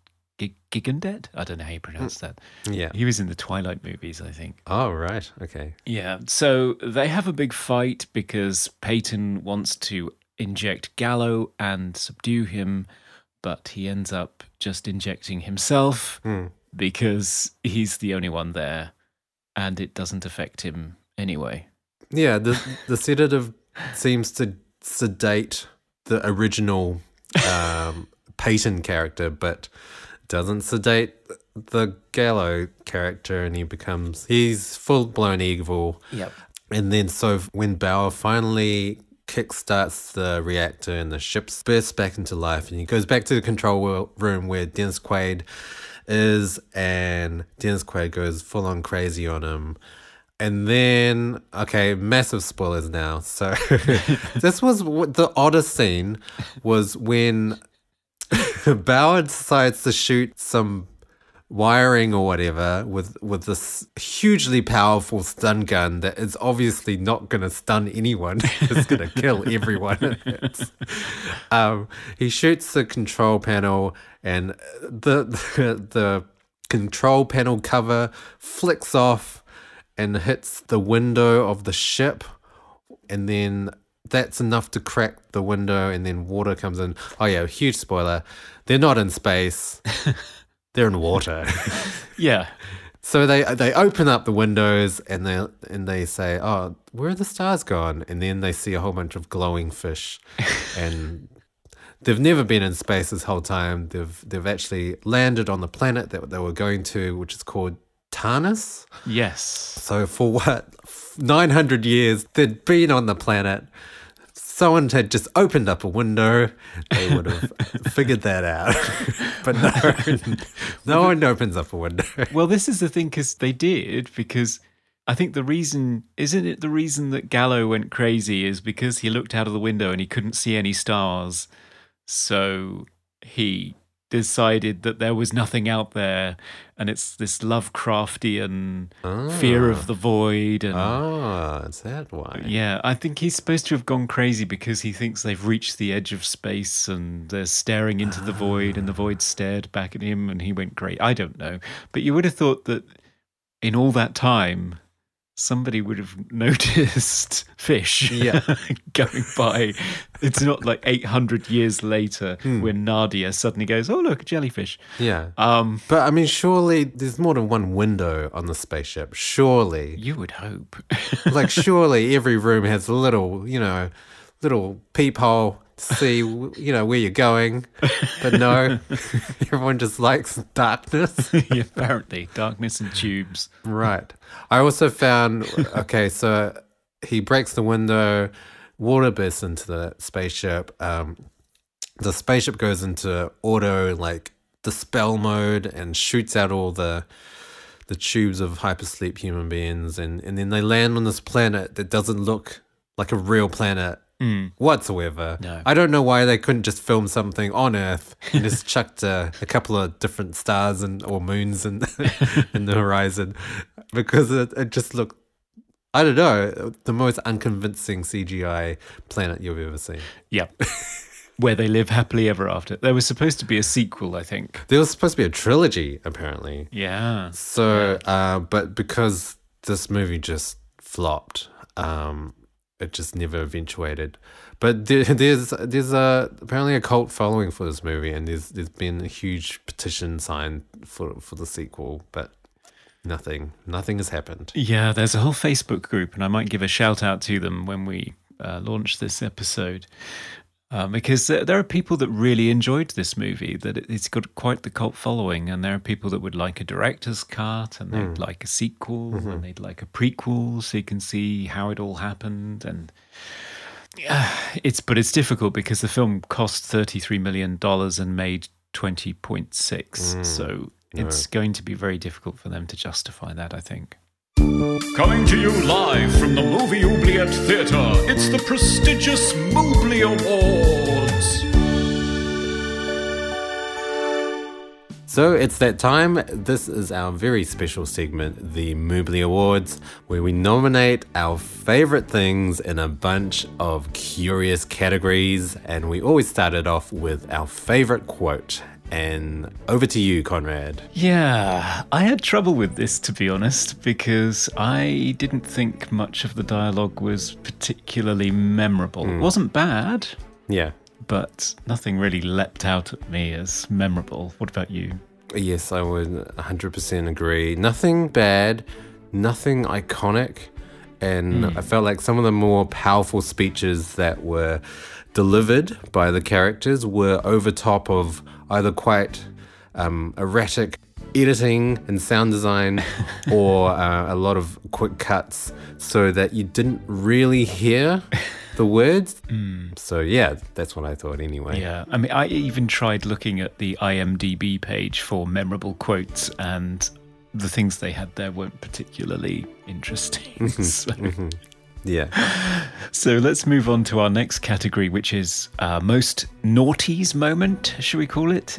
Gig- Gigandet? I don't know how you pronounce that. yeah He was in the Twilight movies, I think. oh right okay Yeah, so they have a big fight because Payton wants to inject Gallo and subdue him, but he ends up just injecting himself because he's the only one there and it doesn't affect him anyway. yeah the the sedative seems to sedate the original um Payton character but doesn't sedate the Gallo character and he becomes he's full blown evil Yep. And then, so when Bower finally kickstarts the reactor and the ship bursts back into life, and he goes back to the control room where Dennis Quaid is, and Dennis Quaid goes full on crazy on him. And then, okay, massive spoilers now. So, this was the oddest scene was when Bower decides to shoot some wiring or whatever with with this hugely powerful stun gun that is obviously not going to stun anyone. It's going to kill everyone. Um, he shoots the control panel and the, the the control panel cover flicks off and hits the window of the ship and then that's enough to crack the window and then water comes in oh yeah huge spoiler they're not in space they're in water Yeah. so they they open up the windows and they and they say oh where are the stars gone and then they see a whole bunch of glowing fish and they've never been in space this whole time. They've they've actually landed on the planet that they were going to, which is called Tanis. Yes. So for what 900 years they'd been on the planet. Someone had just opened up a window, they would have figured that out. but no, no one opens up a window. Well, this is the thing because they did because I think the reason isn't it the reason that Gallo went crazy is because he looked out of the window and he couldn't see any stars, so he decided that there was nothing out there, and it's this Lovecraftian fear of the void and. Ah, is that why? Yeah, I think he's supposed to have gone crazy because he thinks they've reached the edge of space and they're staring into the void and the void stared back at him and he went great. I don't know. But you would have thought that in all that time, somebody would have noticed fish Yeah. going by. It's not like 800 years later when Nadia suddenly goes, oh, look, a jellyfish. Yeah. Um, But I mean, surely there's more than one window on the spaceship. Surely. you would hope. like, surely every room has a little, you know, little peephole see, you know, where you're going. But no, everyone just likes darkness. Yeah, Apparently, darkness and tubes. Right. I also found okay, so he breaks the window, water bursts into the spaceship. Um, the spaceship goes into auto like dispel mode and shoots out all the the tubes of hypersleep human beings, and and then they land on this planet that doesn't look like a real planet. Whatsoever. No. I don't know why they couldn't just film something on Earth and just chucked a, a couple of different stars and or moons in, in the horizon because it, it just looked I don't know the most unconvincing CGI planet you've ever seen. Yeah. Where they live happily ever after. There was supposed to be a sequel, I think. There was supposed to be a trilogy apparently. Yeah. So, uh, but because this movie just flopped, um, it just never eventuated. But there, there's there's a apparently a cult following for this movie, and there's there's been a huge petition signed for for the sequel, but nothing nothing has happened. Yeah, there's a whole Facebook group, and I might give a shout out to them when we uh, launch this episode. Um, because there, there are people that really enjoyed this movie, that it, it's got quite the cult following, and there are people that would like a director's cut, and they'd hmm. like a sequel, and mm-hmm. they'd like a prequel, so you can see how it all happened. And yeah, it's but it's difficult because the film cost thirty three million dollars and made twenty point six, hmm. so it's going to be very difficult for them to justify that. I think. Coming to you live from the Movie Oubliette Theatre, it's the prestigious Moobly Awards. So it's that time. This is our very special segment, the Moobly Awards, where we nominate our favorite things in a bunch of curious categories. And we always started off with our favorite quote. And over to you, Conrad. Yeah, I had trouble with this to be honest because I didn't think much of the dialogue was particularly memorable. It wasn't bad, Yeah. but nothing really leapt out at me as memorable. What about you? Yes, I would 100% agree. Nothing bad, nothing iconic. And I felt like some of the more powerful speeches that were delivered by the characters were over top of either quite um, erratic editing and sound design or uh, a lot of quick cuts so that you didn't really hear the words. So, yeah, that's what I thought anyway. Yeah, I mean, I even tried looking at the IMDb page for memorable quotes, and the things they had there weren't particularly interesting. so, Yeah. so let's move on to our next category, which is uh, most naughties moment, should we call it?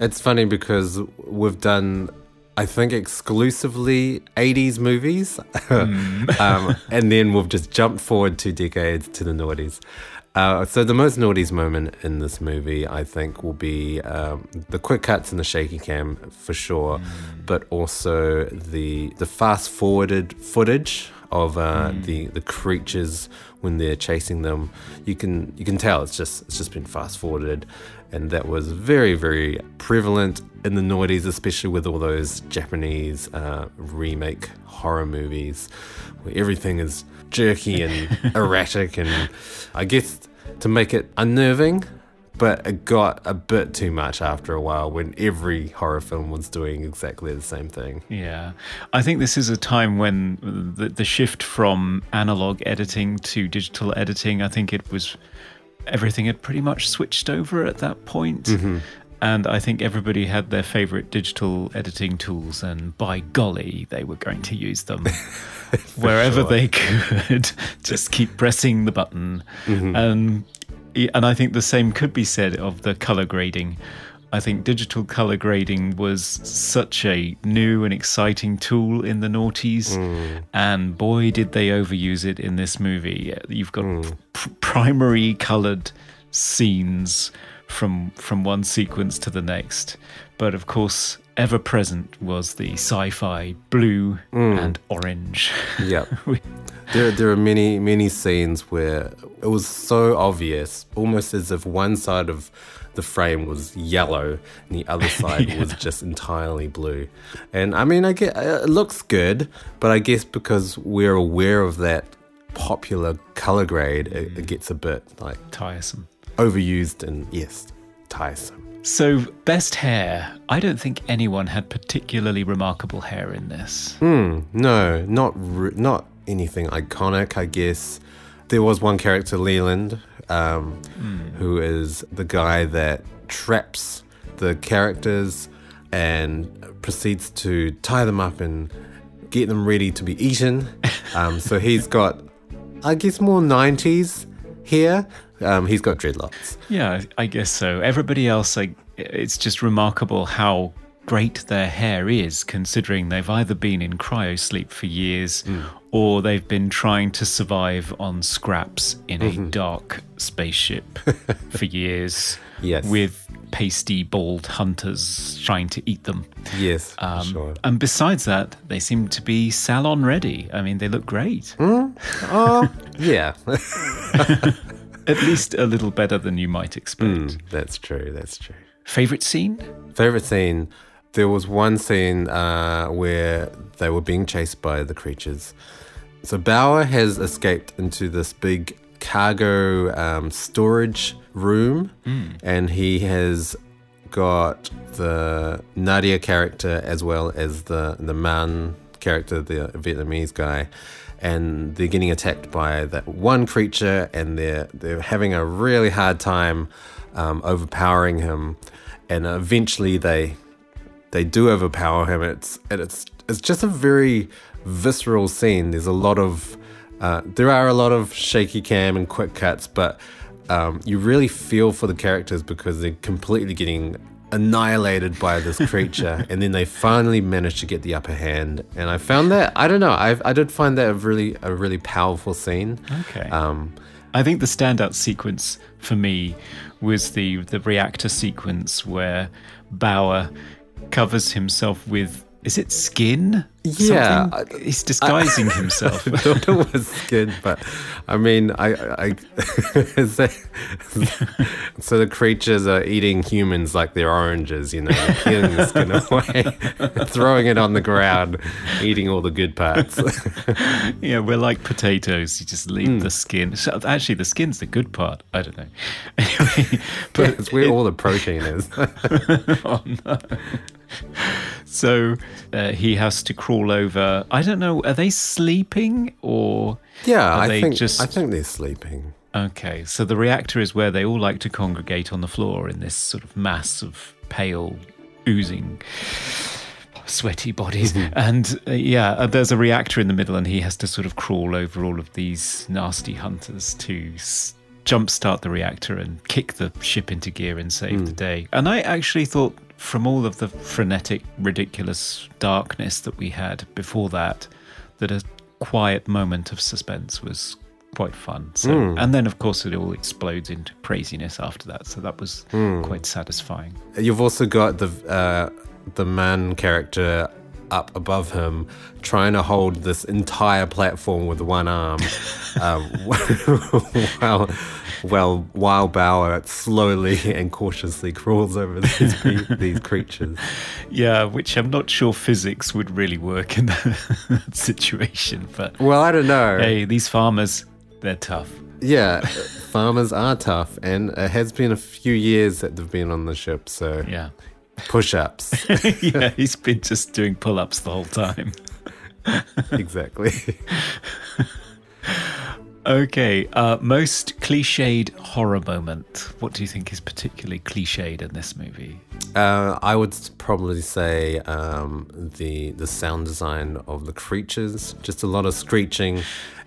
It's funny because we've done, I think, exclusively 80s movies. um, and then we've just jumped forward two decades to the noughties. Uh, so the most naughties moment in this movie, I think, will be um, the quick cuts and the shaky cam for sure, but also the the fast forwarded footage of uh, the the creatures when they're chasing them. You can you can tell it's just it's just been fast forwarded, and that was very very prevalent in the noughties, especially with all those Japanese uh, remake horror movies, where everything is jerky and erratic, and I guess to make it unnerving, but it got a bit too much after a while when every horror film was doing exactly the same thing. Yeah. I think this is a time when the, the shift from analog editing to digital editing, I think it was everything had pretty much switched over at that point. Mm-hmm. And I think everybody had their favorite digital editing tools, and by golly, they were going to use them wherever sure. they could. Just keep pressing the button. Mm-hmm. Um, and I think the same could be said of the color grading. I think digital color grading was such a new and exciting tool in the noughties, mm. and boy, did they overuse it in this movie. You've got mm. p- primary colored scenes from from one sequence to the next, but of course, ever present was the sci-fi blue mm. and orange. Yep. there, there are many, many scenes where it was so obvious, almost as if one side of the frame was yellow and the other side was just entirely blue. And I mean, I get uh, it looks good, but I guess because we're aware of that popular color grade, it, it mm. gets a bit like Tiresome. Overused and yes, tiresome. So, best hair. I don't think anyone had particularly remarkable hair in this. Hmm, no, not re- not anything iconic. I guess there was one character, Leland, um, who is the guy that traps the characters and proceeds to tie them up and get them ready to be eaten. Um, so he's got, I guess, more '90s here. Um, he's got dreadlocks. Yeah, I guess so. Everybody else, like, it's just remarkable how great their hair is, considering they've either been in cryo sleep for years or they've been trying to survive on scraps in a dark spaceship for years Yes. with pasty, bald hunters trying to eat them. Yes, Um, sure. And besides that, they seem to be salon ready. I mean, they look great. Oh, yeah. At least a little better than you might expect. Mm, that's true. That's true. Favorite scene? Favorite scene. There was one scene uh, where they were being chased by the creatures. So Bower has escaped into this big cargo um, storage room, and he has got the Nadia character as well as the the Manh character, the Vietnamese guy, and they're getting attacked by that one creature, and they're they're having a really hard time um, overpowering him, and eventually they they do overpower him. It's and it's it's just a very visceral scene. There's a lot of uh, there are a lot of shaky cam and quick cuts, but um, you really feel for the characters because they're completely getting annihilated by this creature, and then they finally manage to get the upper hand. And I found that I don't know I I did find that a really a really powerful scene. Okay. Um, I think the standout sequence for me was the the reactor sequence where Bower covers himself with is it skin? Yeah, Something? he's disguising himself. I thought it was good, but I mean, I, I, so the creatures are eating humans like they're oranges, you know, peeling the skin away, throwing it on the ground, eating all the good parts. yeah, we're like potatoes. You just leave hmm. the skin. So actually, the skin's the good part. I don't know. Anyway, but It's where all the protein is. oh no. So uh, he has to crawl over. I don't know. Are they sleeping or? yeah, Are I they think just- I think they're sleeping. Okay, so the reactor is where they all like to congregate on the floor in this sort of mass of pale, oozing, sweaty bodies. And uh, yeah, uh, there's a reactor in the middle, and he has to sort of crawl over all of these nasty hunters to s- jumpstart the reactor and kick the ship into gear and save the day. And I actually thought, from all of the frenetic, ridiculous darkness that we had before that, that a quiet moment of suspense was quite fun. So, and then of course it all explodes into craziness after that. So that was quite satisfying. You've also got the uh, the Manh character up above him trying to hold this entire platform with one arm um, while while while Bower slowly and cautiously crawls over these pe- these creatures. Yeah, which I'm not sure physics would really work in that situation. But Well, I don't know. hey, these farmers, they're tough. Yeah, farmers are tough, and it has been a few years that they've been on the ship, so Yeah. push ups. yeah, he's been just doing pull ups the whole time. exactly. Okay, uh, most cliched horror moment. What do you think is particularly cliched in this movie? Uh, I would probably say um, the the sound design of the creatures, just a lot of screeching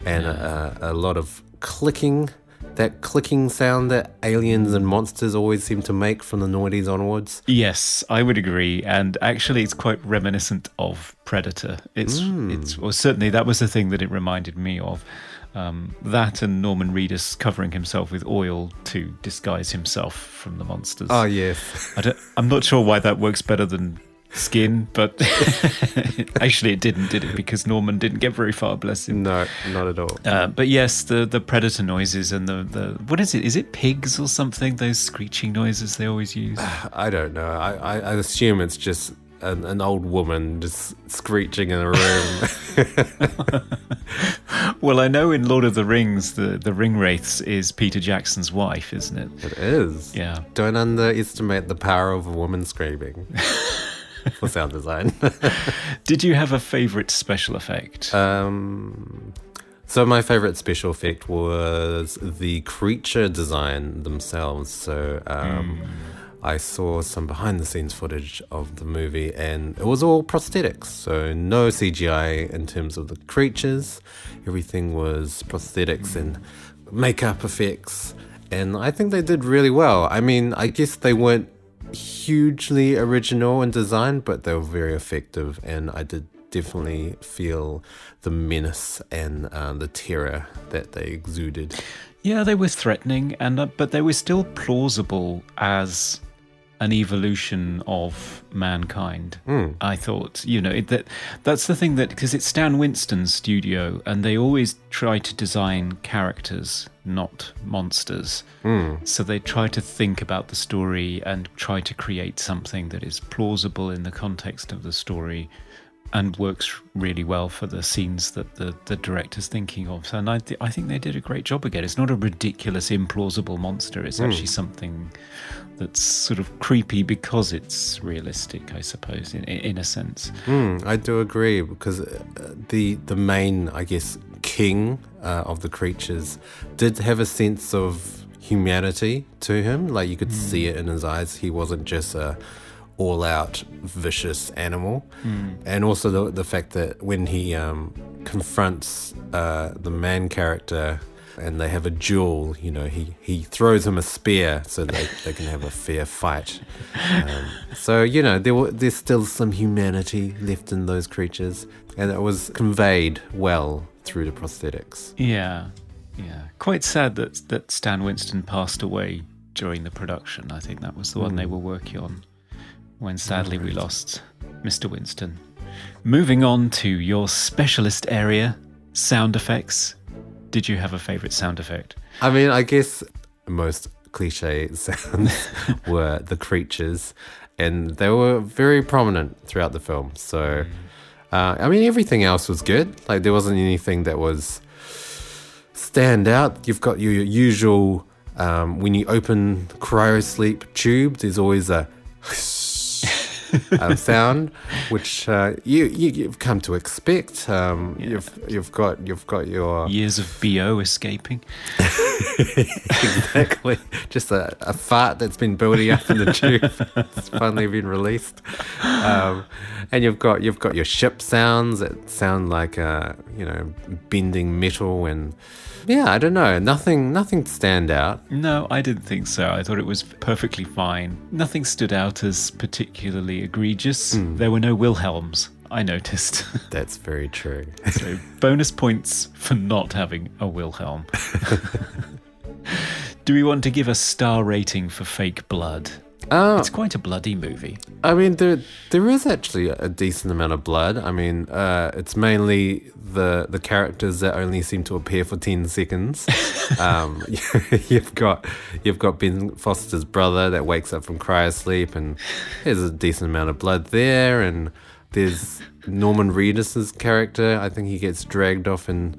and a, a lot of clicking. That clicking sound that aliens and monsters always seem to make from the noughties onwards. Yes, I would agree, and actually, it's quite reminiscent of Predator. It's it's well, certainly that was the thing that it reminded me of. Um, that and Norman Reedus covering himself with oil to disguise himself from the monsters. Oh yes, I don't, I'm not sure why that works better than skin, but actually it didn't, did it? Because Norman didn't get very far, bless him. no, not at all. Uh, but yes, the, the predator noises and the, the what is it? Is it pigs or something? Those screeching noises they always use. I don't know. I, I, I assume it's just an, an old woman just screeching in a room. Well, I know in Lord of the Rings, the the ring wraiths is Peter Jackson's wife, isn't it? it is. Yeah. Don't underestimate the power of a woman screaming for sound design. Did you have a favorite special effect? um, so my favorite special effect was the creature design themselves. So um, I saw some behind the scenes footage of the movie, and it was all prosthetics. So no CGI in terms of the creatures. Everything was prosthetics and makeup effects. And I think they did really well. I mean, I guess they weren't hugely original in design, but they were very effective, and I did definitely feel the menace and uh, the terror that they exuded. Yeah, they were threatening, and uh, but they were still plausible as an evolution of mankind. Hmm. I thought, you know, it, that that's the thing that because it's Stan Winston's studio, and they always try to design characters, not monsters. Hmm. So they try to think about the story and try to create something that is plausible in the context of the story. And works really well for the scenes that the, the director's thinking of. So, and I, th- I think they did a great job again. It's not a ridiculous, implausible monster. It's actually something that's sort of creepy because it's realistic, I suppose, in, in a sense. Mm, I do agree because uh, the the main, I guess, king uh, of the creatures did have a sense of humanity to him. Like you could see it in his eyes. He wasn't just a all out vicious animal. And also the the fact that when he um, confronts uh, the Manh character and they have a duel, you know, he, he throws him a spear so they, they can have a fair fight. Um, so, you know, there were, there's still some humanity left in those creatures, and it was conveyed well through the prosthetics. Yeah, yeah. Quite sad that that Stan Winston passed away during the production. I think that was the one they were working on when sadly we lost Mr. Winston. Moving on to your specialist area, sound effects. Did you have a favorite sound effect? I mean, I guess most cliche sounds were the creatures, and they were very prominent throughout the film. So, uh, I mean, everything else was good. Like, there wasn't anything that was stand out. You've got your usual, um, when you open cryosleep tube, there's always a um, sound, which uh, you, you you've come to expect. Um, You've you've got you've got your Years of BO escaping. exactly. Just a, a fart that's been building up in the tube. it's finally been released. Um, and you've got you've got your ship sounds that sound like uh, you know bending metal and yeah, I don't know, nothing nothing to stand out. No, I didn't think so. I thought it was perfectly fine. Nothing stood out as particularly egregious. Hmm. There were no Wilhelms, I noticed. That's very true. so bonus points for not having a Wilhelm. Do we want to give a star rating for Fake Blood? Oh, It's quite a bloody movie. I mean, there there is actually a decent amount of blood. I mean, uh, it's mainly the the characters that only seem to appear for ten seconds. um, you've got you've got Ben Foster's brother that wakes up from cryosleep, and there's a decent amount of blood there. And there's Norman Reedus's character. I think he gets dragged off and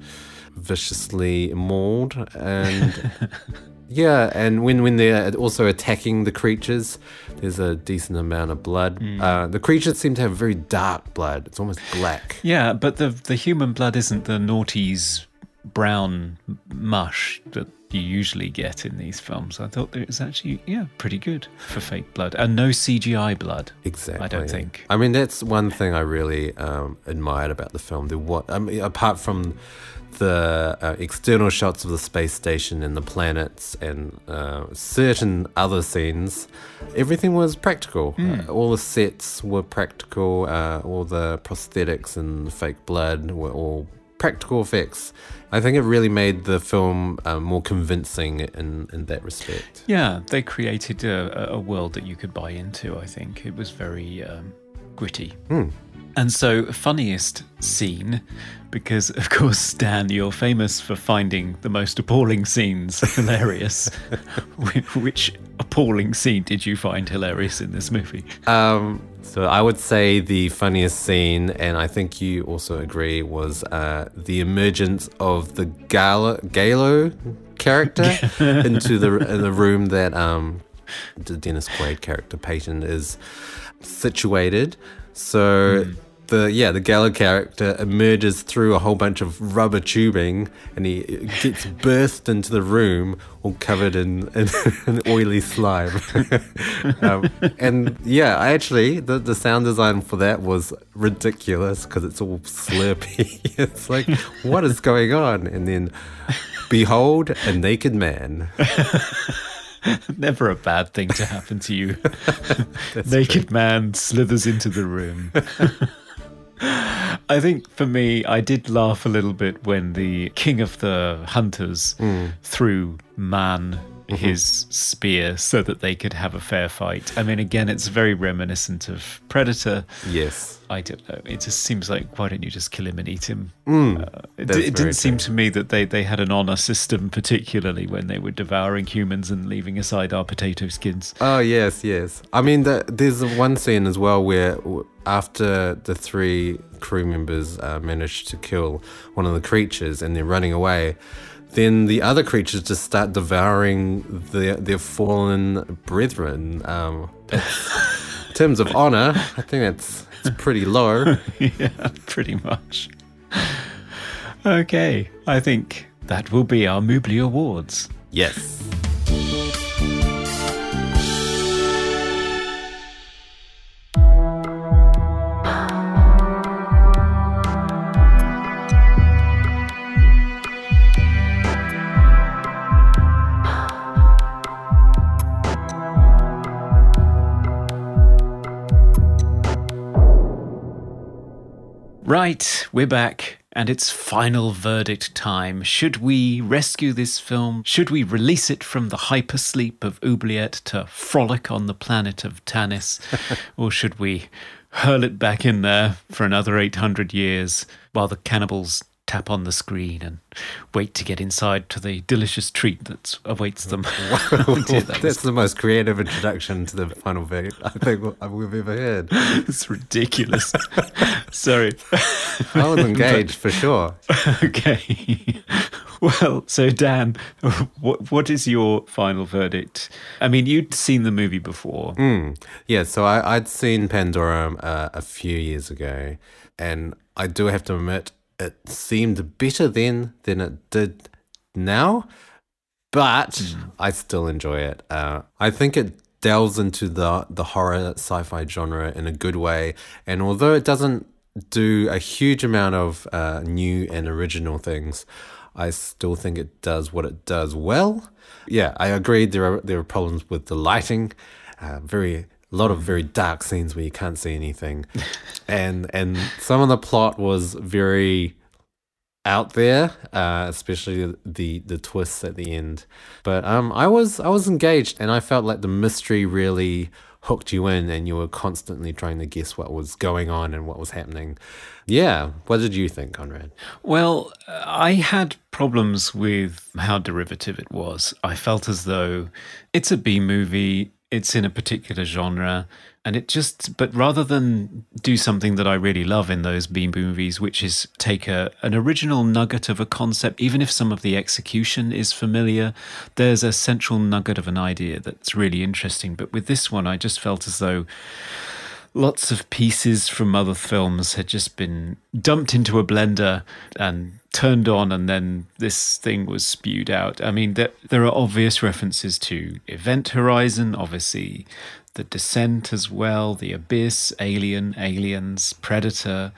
viciously mauled, and Yeah, and when, when they're also attacking the creatures, there's a decent amount of blood. Uh, the creatures seem to have very dark blood. It's almost black. Yeah, but the the human blood isn't the naughties brown mush that you usually get in these films. I thought it was actually yeah pretty good for fake blood and no CGI blood. Exactly. I don't think. I mean, that's one thing I really um, admired about the film. The what I mean, apart from the uh, external shots of the space station and the planets and uh, certain other scenes, everything was practical. Uh, all the sets were practical. Uh, all the prosthetics and the fake blood were all practical effects. I think it really made the film uh, more convincing in, in that respect. Yeah, they created a, a world that you could buy into. I think it was very um, gritty. And so, funniest scene, because of course, Stan, you're famous for finding the most appalling scenes hilarious. Which appalling scene did you find hilarious in this movie? Um, so I would say the funniest scene, and I think you also agree, was uh, the emergence of the Gallo, Gallo character into the in the room that um, the Dennis Quaid character Payton is situated. So. The, yeah, the Gallo character emerges through a whole bunch of rubber tubing and he gets burst into the room all covered in, in, in oily slime. um, and yeah, I actually, the, the sound design for that was ridiculous because it's all slurpy. it's like, what is going on? And then, behold, a naked man. Never a bad thing to happen to you. Naked Manh slithers into the room. I think for me, I did laugh a little bit when the king of the hunters hmm. threw man his spear so that they could have a fair fight. I mean, again, it's very reminiscent of Predator. Yes. I don't know. It just seems like why don't you just kill him and eat him? Uh, it, it didn't seem to me that they, they had an honor system, particularly when they were devouring humans and leaving aside our potato skins. Oh yes, yes. I mean, the, there's one scene as well where after the three crew members uh, manage to kill one of the creatures and they're running away, then the other creatures just start devouring their their fallen brethren. Um, in terms of honor, I think that's it's pretty low. yeah, pretty much. Okay, I think that will be our Moobly Awards. yes. Right, we're back, and it's final verdict time. Should we rescue this film? Should we release it from the hypersleep of Oubliette to frolic on the planet of Tanis? or should we hurl it back in there for another 800 years while the cannibals tap on the screen and wait to get inside to the delicious treat that awaits them? That That's the most creative introduction to the final verdict I think we've ever heard. it's ridiculous. Sorry. I was engaged for sure. Okay. well, so Dan, what what is your final verdict? I mean, you'd seen the movie before. Yeah, so I, I'd seen Pandorum uh, a few years ago, and I do have to admit it seemed better then than it did now, but I still enjoy it. Uh, I think it delves into the the horror sci-fi genre in a good way, and although it doesn't do a huge amount of uh, new and original things, I still think it does what it does well. Yeah, I agree. There are there are problems with the lighting, uh, very a lot of very dark scenes where you can't see anything, and and some of the plot was very out there, uh, especially the the twists at the end. But um, I was I was engaged, and I felt like the mystery really hooked you in, and you were constantly trying to guess what was going on and what was happening. Yeah, what did you think, Conrad? Well, I had problems with how derivative it was. I felt as though it's a B movie. It's in a particular genre and it just but rather than do something that i really love in those b movies which is take a, an original nugget of a concept even if some of the execution is familiar there's a central nugget of an idea that's really interesting. But with this one i just felt as though lots of pieces from other films had just been dumped into a blender and turned on and then this thing was spewed out. I mean, there, there are obvious references to Event Horizon, obviously, The Descent as well, The Abyss, Alien, Aliens, Predator.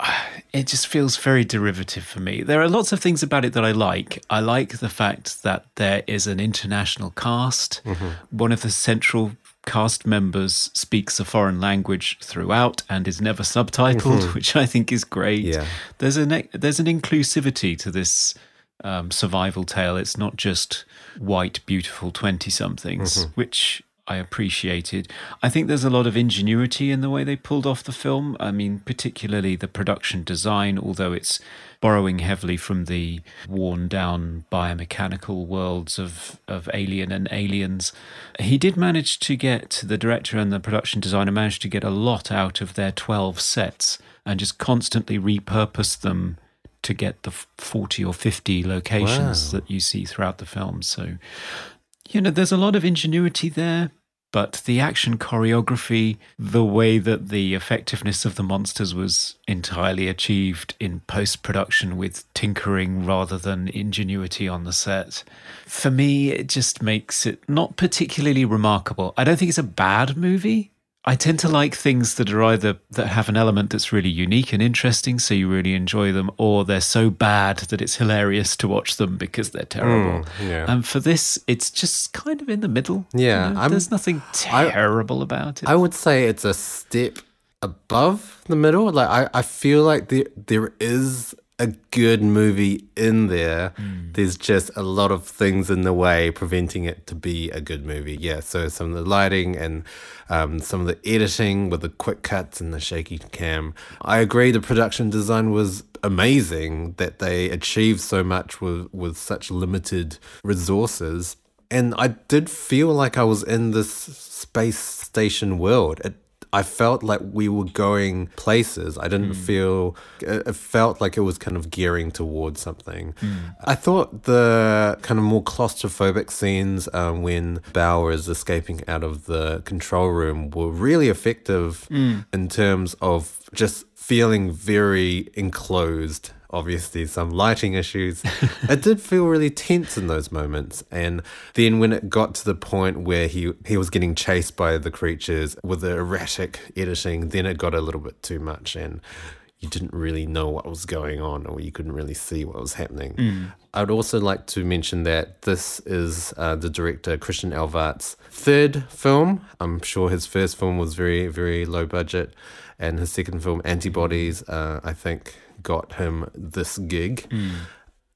It just feels very derivative for me. There are lots of things about it that I like. I like the fact that there is an international cast. Mm-hmm. One of the central cast members speaks a foreign language throughout and is never subtitled, which I think is great. Yeah. There's an there's an inclusivity to this um, survival tale. It's not just white, beautiful twenty somethings, which I appreciated. I think there's a lot of ingenuity in the way they pulled off the film. I mean, particularly the production design, although it's borrowing heavily from the worn down biomechanical worlds of, of Alien and Aliens. He did manage to get, the director and the production designer managed to get a lot out of their 12 sets and just constantly repurpose them to get the 40 or 50 locations Wow. that you see throughout the film. So, you know, there's a lot of ingenuity there, but the action choreography, the way that the effectiveness of the monsters was entirely achieved in post production with tinkering rather than ingenuity on the set, for me, it just makes it not particularly remarkable. I don't think it's a bad movie. I tend to like things that are either that have an element that's really unique and interesting, so you really enjoy them, or they're so bad that it's hilarious to watch them because they're hmm, terrible. yeah. And for this, it's just kind of in the middle. Yeah, You know, I'm- there's nothing terrible about it. I would say it's a step above the middle. Like I, I feel like there there is a good movie in there. There's just a lot of things in the way preventing it to be a good movie. Yeah, so some of the lighting and um, some of the editing with the quick cuts and the shaky cam. I agree the production design was amazing that they achieved so much with with such limited resources. And I did feel like I was in this space station world. It, I felt like we were going places. I didn't hmm. feel, it, felt like it was kind of gearing towards something. Hmm. I thought the kind of more claustrophobic scenes um, when Bower is escaping out of the control room were really effective hmm. in terms of just feeling very enclosed obviously some lighting issues. it did feel really tense in those moments. And then when it got to the point where he, he was getting chased by the creatures with the erratic editing, then it got a little bit too much and you didn't really know what was going on or you couldn't really see what was happening. I'd also like to mention that this is uh, the director Christian Alvart's third film. I'm sure his first film was very, very low budget, and his second film, Antibodies, uh, I think got him this gig. Hmm.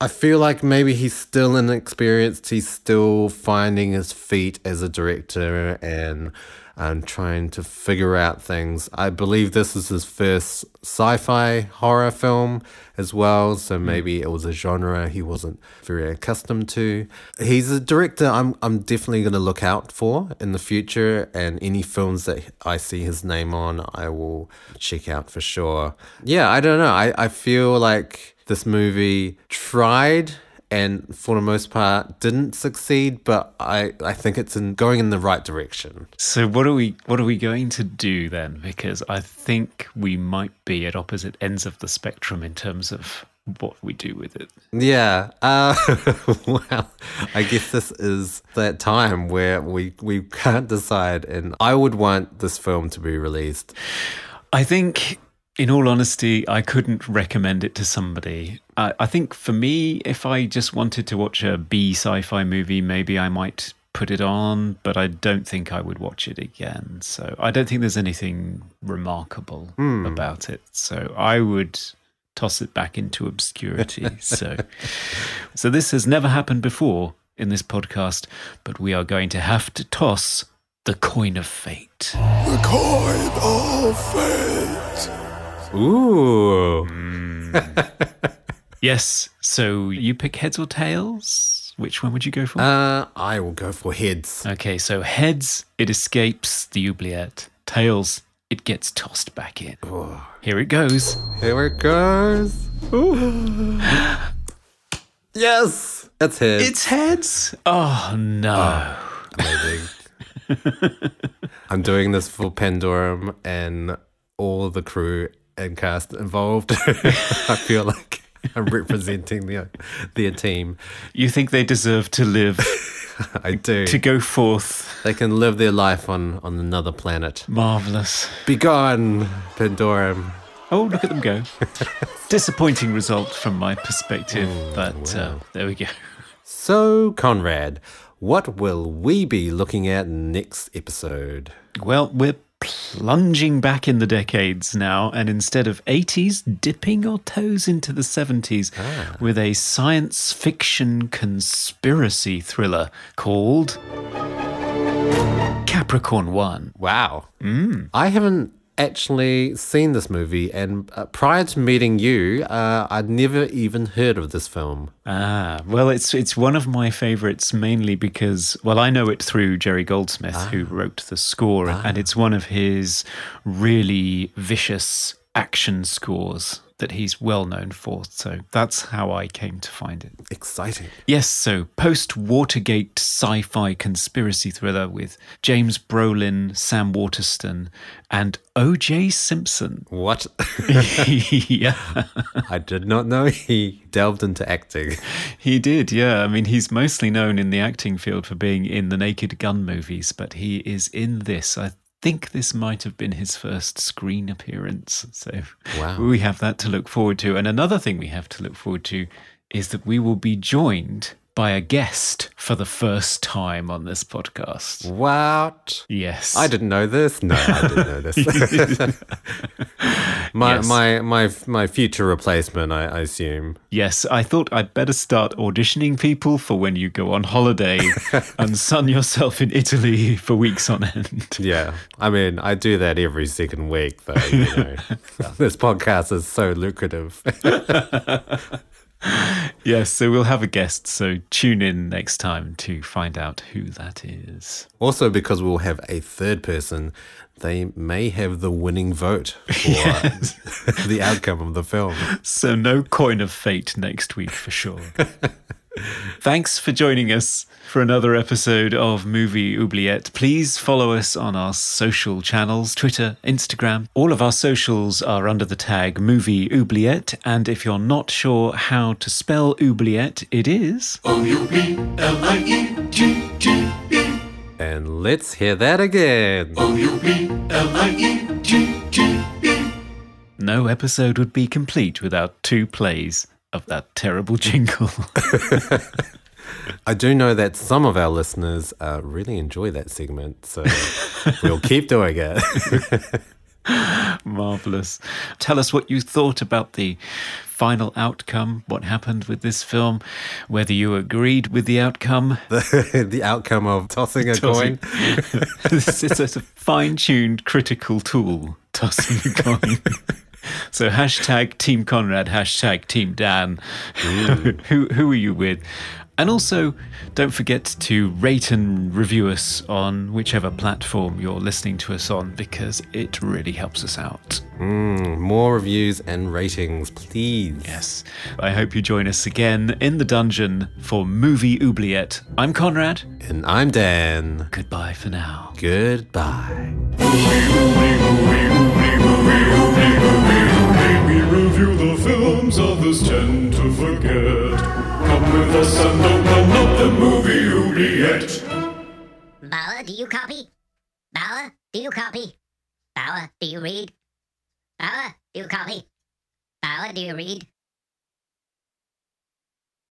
I feel like maybe he's still inexperienced. He's still finding his feet as a director and and trying to figure out things. I believe this is his first sci-fi horror film as well, so hmm. maybe it was a genre he wasn't very accustomed to. He's a director I'm I'm definitely going to look out for in the future and any films that I see his name on, I will check out for sure. Yeah, I don't know. I I feel like this movie tried and for the most part didn't succeed, but I, I think it's in going in the right direction. So what are we what are we going to do then? Because I think we might be at opposite ends of the spectrum in terms of what we do with it. Yeah. Uh, well, I guess this is that time where we we can't decide, and I would want this film to be released. I think, in all honesty, I couldn't recommend it to somebody. I I think for me, if I just wanted to watch a B sci-fi movie, maybe I might put it on, but I don't think I would watch it again. So I don't think there's anything remarkable hmm. about it. So I would toss it back into obscurity. so, so this has never happened before in this podcast, but we are going to have to toss the coin of fate. The coin of fate. Ooh. Hmm. Yes. So you pick heads or tails? Which one would you go for? Uh, I will go for heads. okay, so heads, it escapes the oubliette. Tails, it gets tossed back in. Here it goes. Here it goes. yes, it's heads. It's heads. Oh no. Amazing. I'm doing this for Pandorum and all the crew and cast involved. I feel like I'm representing their their team. You think they deserve to live, I do. to go forth? They can live their life on on another planet. Marvelous. Be gone, Pandorum. Oh, look at them go. Disappointing result from my perspective, but uh, there we go. So, Conrad, what will we be looking at next episode? Well, we're plunging back in the decades now, and instead of 80s, dipping our toes into the 70s ah. with a science fiction conspiracy thriller called Capricorn One. Wow. Mm. I haven't actually seen this movie, and uh, prior to meeting you, uh, I'd never even heard of this film. Ah, well, it's it's one of my favorites mainly because well, I know it through Jerry Goldsmith, who wrote the score, and it's one of his really vicious action scores that he's well known for. So that's how I came to find it. Exciting. Yes, so post Watergate sci fi conspiracy thriller with James Brolin, Sam Waterston, and O.J. Simpson. What? yeah. I did not know he delved into acting. He did, yeah. I mean, he's mostly known in the acting field for being in the Naked Gun movies, but he is in this. I think this might have been his first screen appearance. So Wow. we have that to look forward to. And another thing we have to look forward to is that we will be joined by a guest for the first time on this podcast. What? Yes. I didn't know this. No, I didn't know this. my Yes. my my my future replacement, I, I assume. Yes, I thought I'd better start auditioning people for when you go on holiday and sun yourself in Italy for weeks on end. Yeah, I mean, I do that every second week, though. You know, this podcast is so lucrative. Yes, so we'll have a guest, so tune in next time to find out who that is. also, because we'll have a third person, they may have the winning vote for the outcome of the film. So no coin of fate next week for sure. Thanks for joining us for another episode of Movie Oubliette. Please follow us on our social channels Twitter, Instagram. All of our socials are under the tag Movie Oubliette. And if you're not sure how to spell Oubliette, it is. O-U-B-L-I-E-T-T-E. And let's hear that again. O-U-B-L-I-E-T-T-E. No episode would be complete without two plays of that terrible jingle. I do know that some of our listeners uh, really enjoy that segment, so we'll keep doing it. Marvelous. Tell us what you thought about the final outcome, what happened with this film, whether you agreed with the outcome. the, the outcome of tossing a Tossing- coin. this is a fine tuned critical tool, tossing a coin. So hashtag Team Conrad, hashtag Team Dan. who who are you with? And also, don't forget to rate and review us on whichever platform you're listening to us on because it really helps us out. Mm, more reviews and ratings, please. Yes. I hope you join us again in the dungeon for Movie Oubliette. I'm Conrad. And I'm Dan. Goodbye for now. Goodbye. We review the films others tend to forget. Come with us and open up the movie Oubliette. Bower, do you copy? Bower, do you copy? Bower, do you read? Bower, do you copy? Bower, do you read?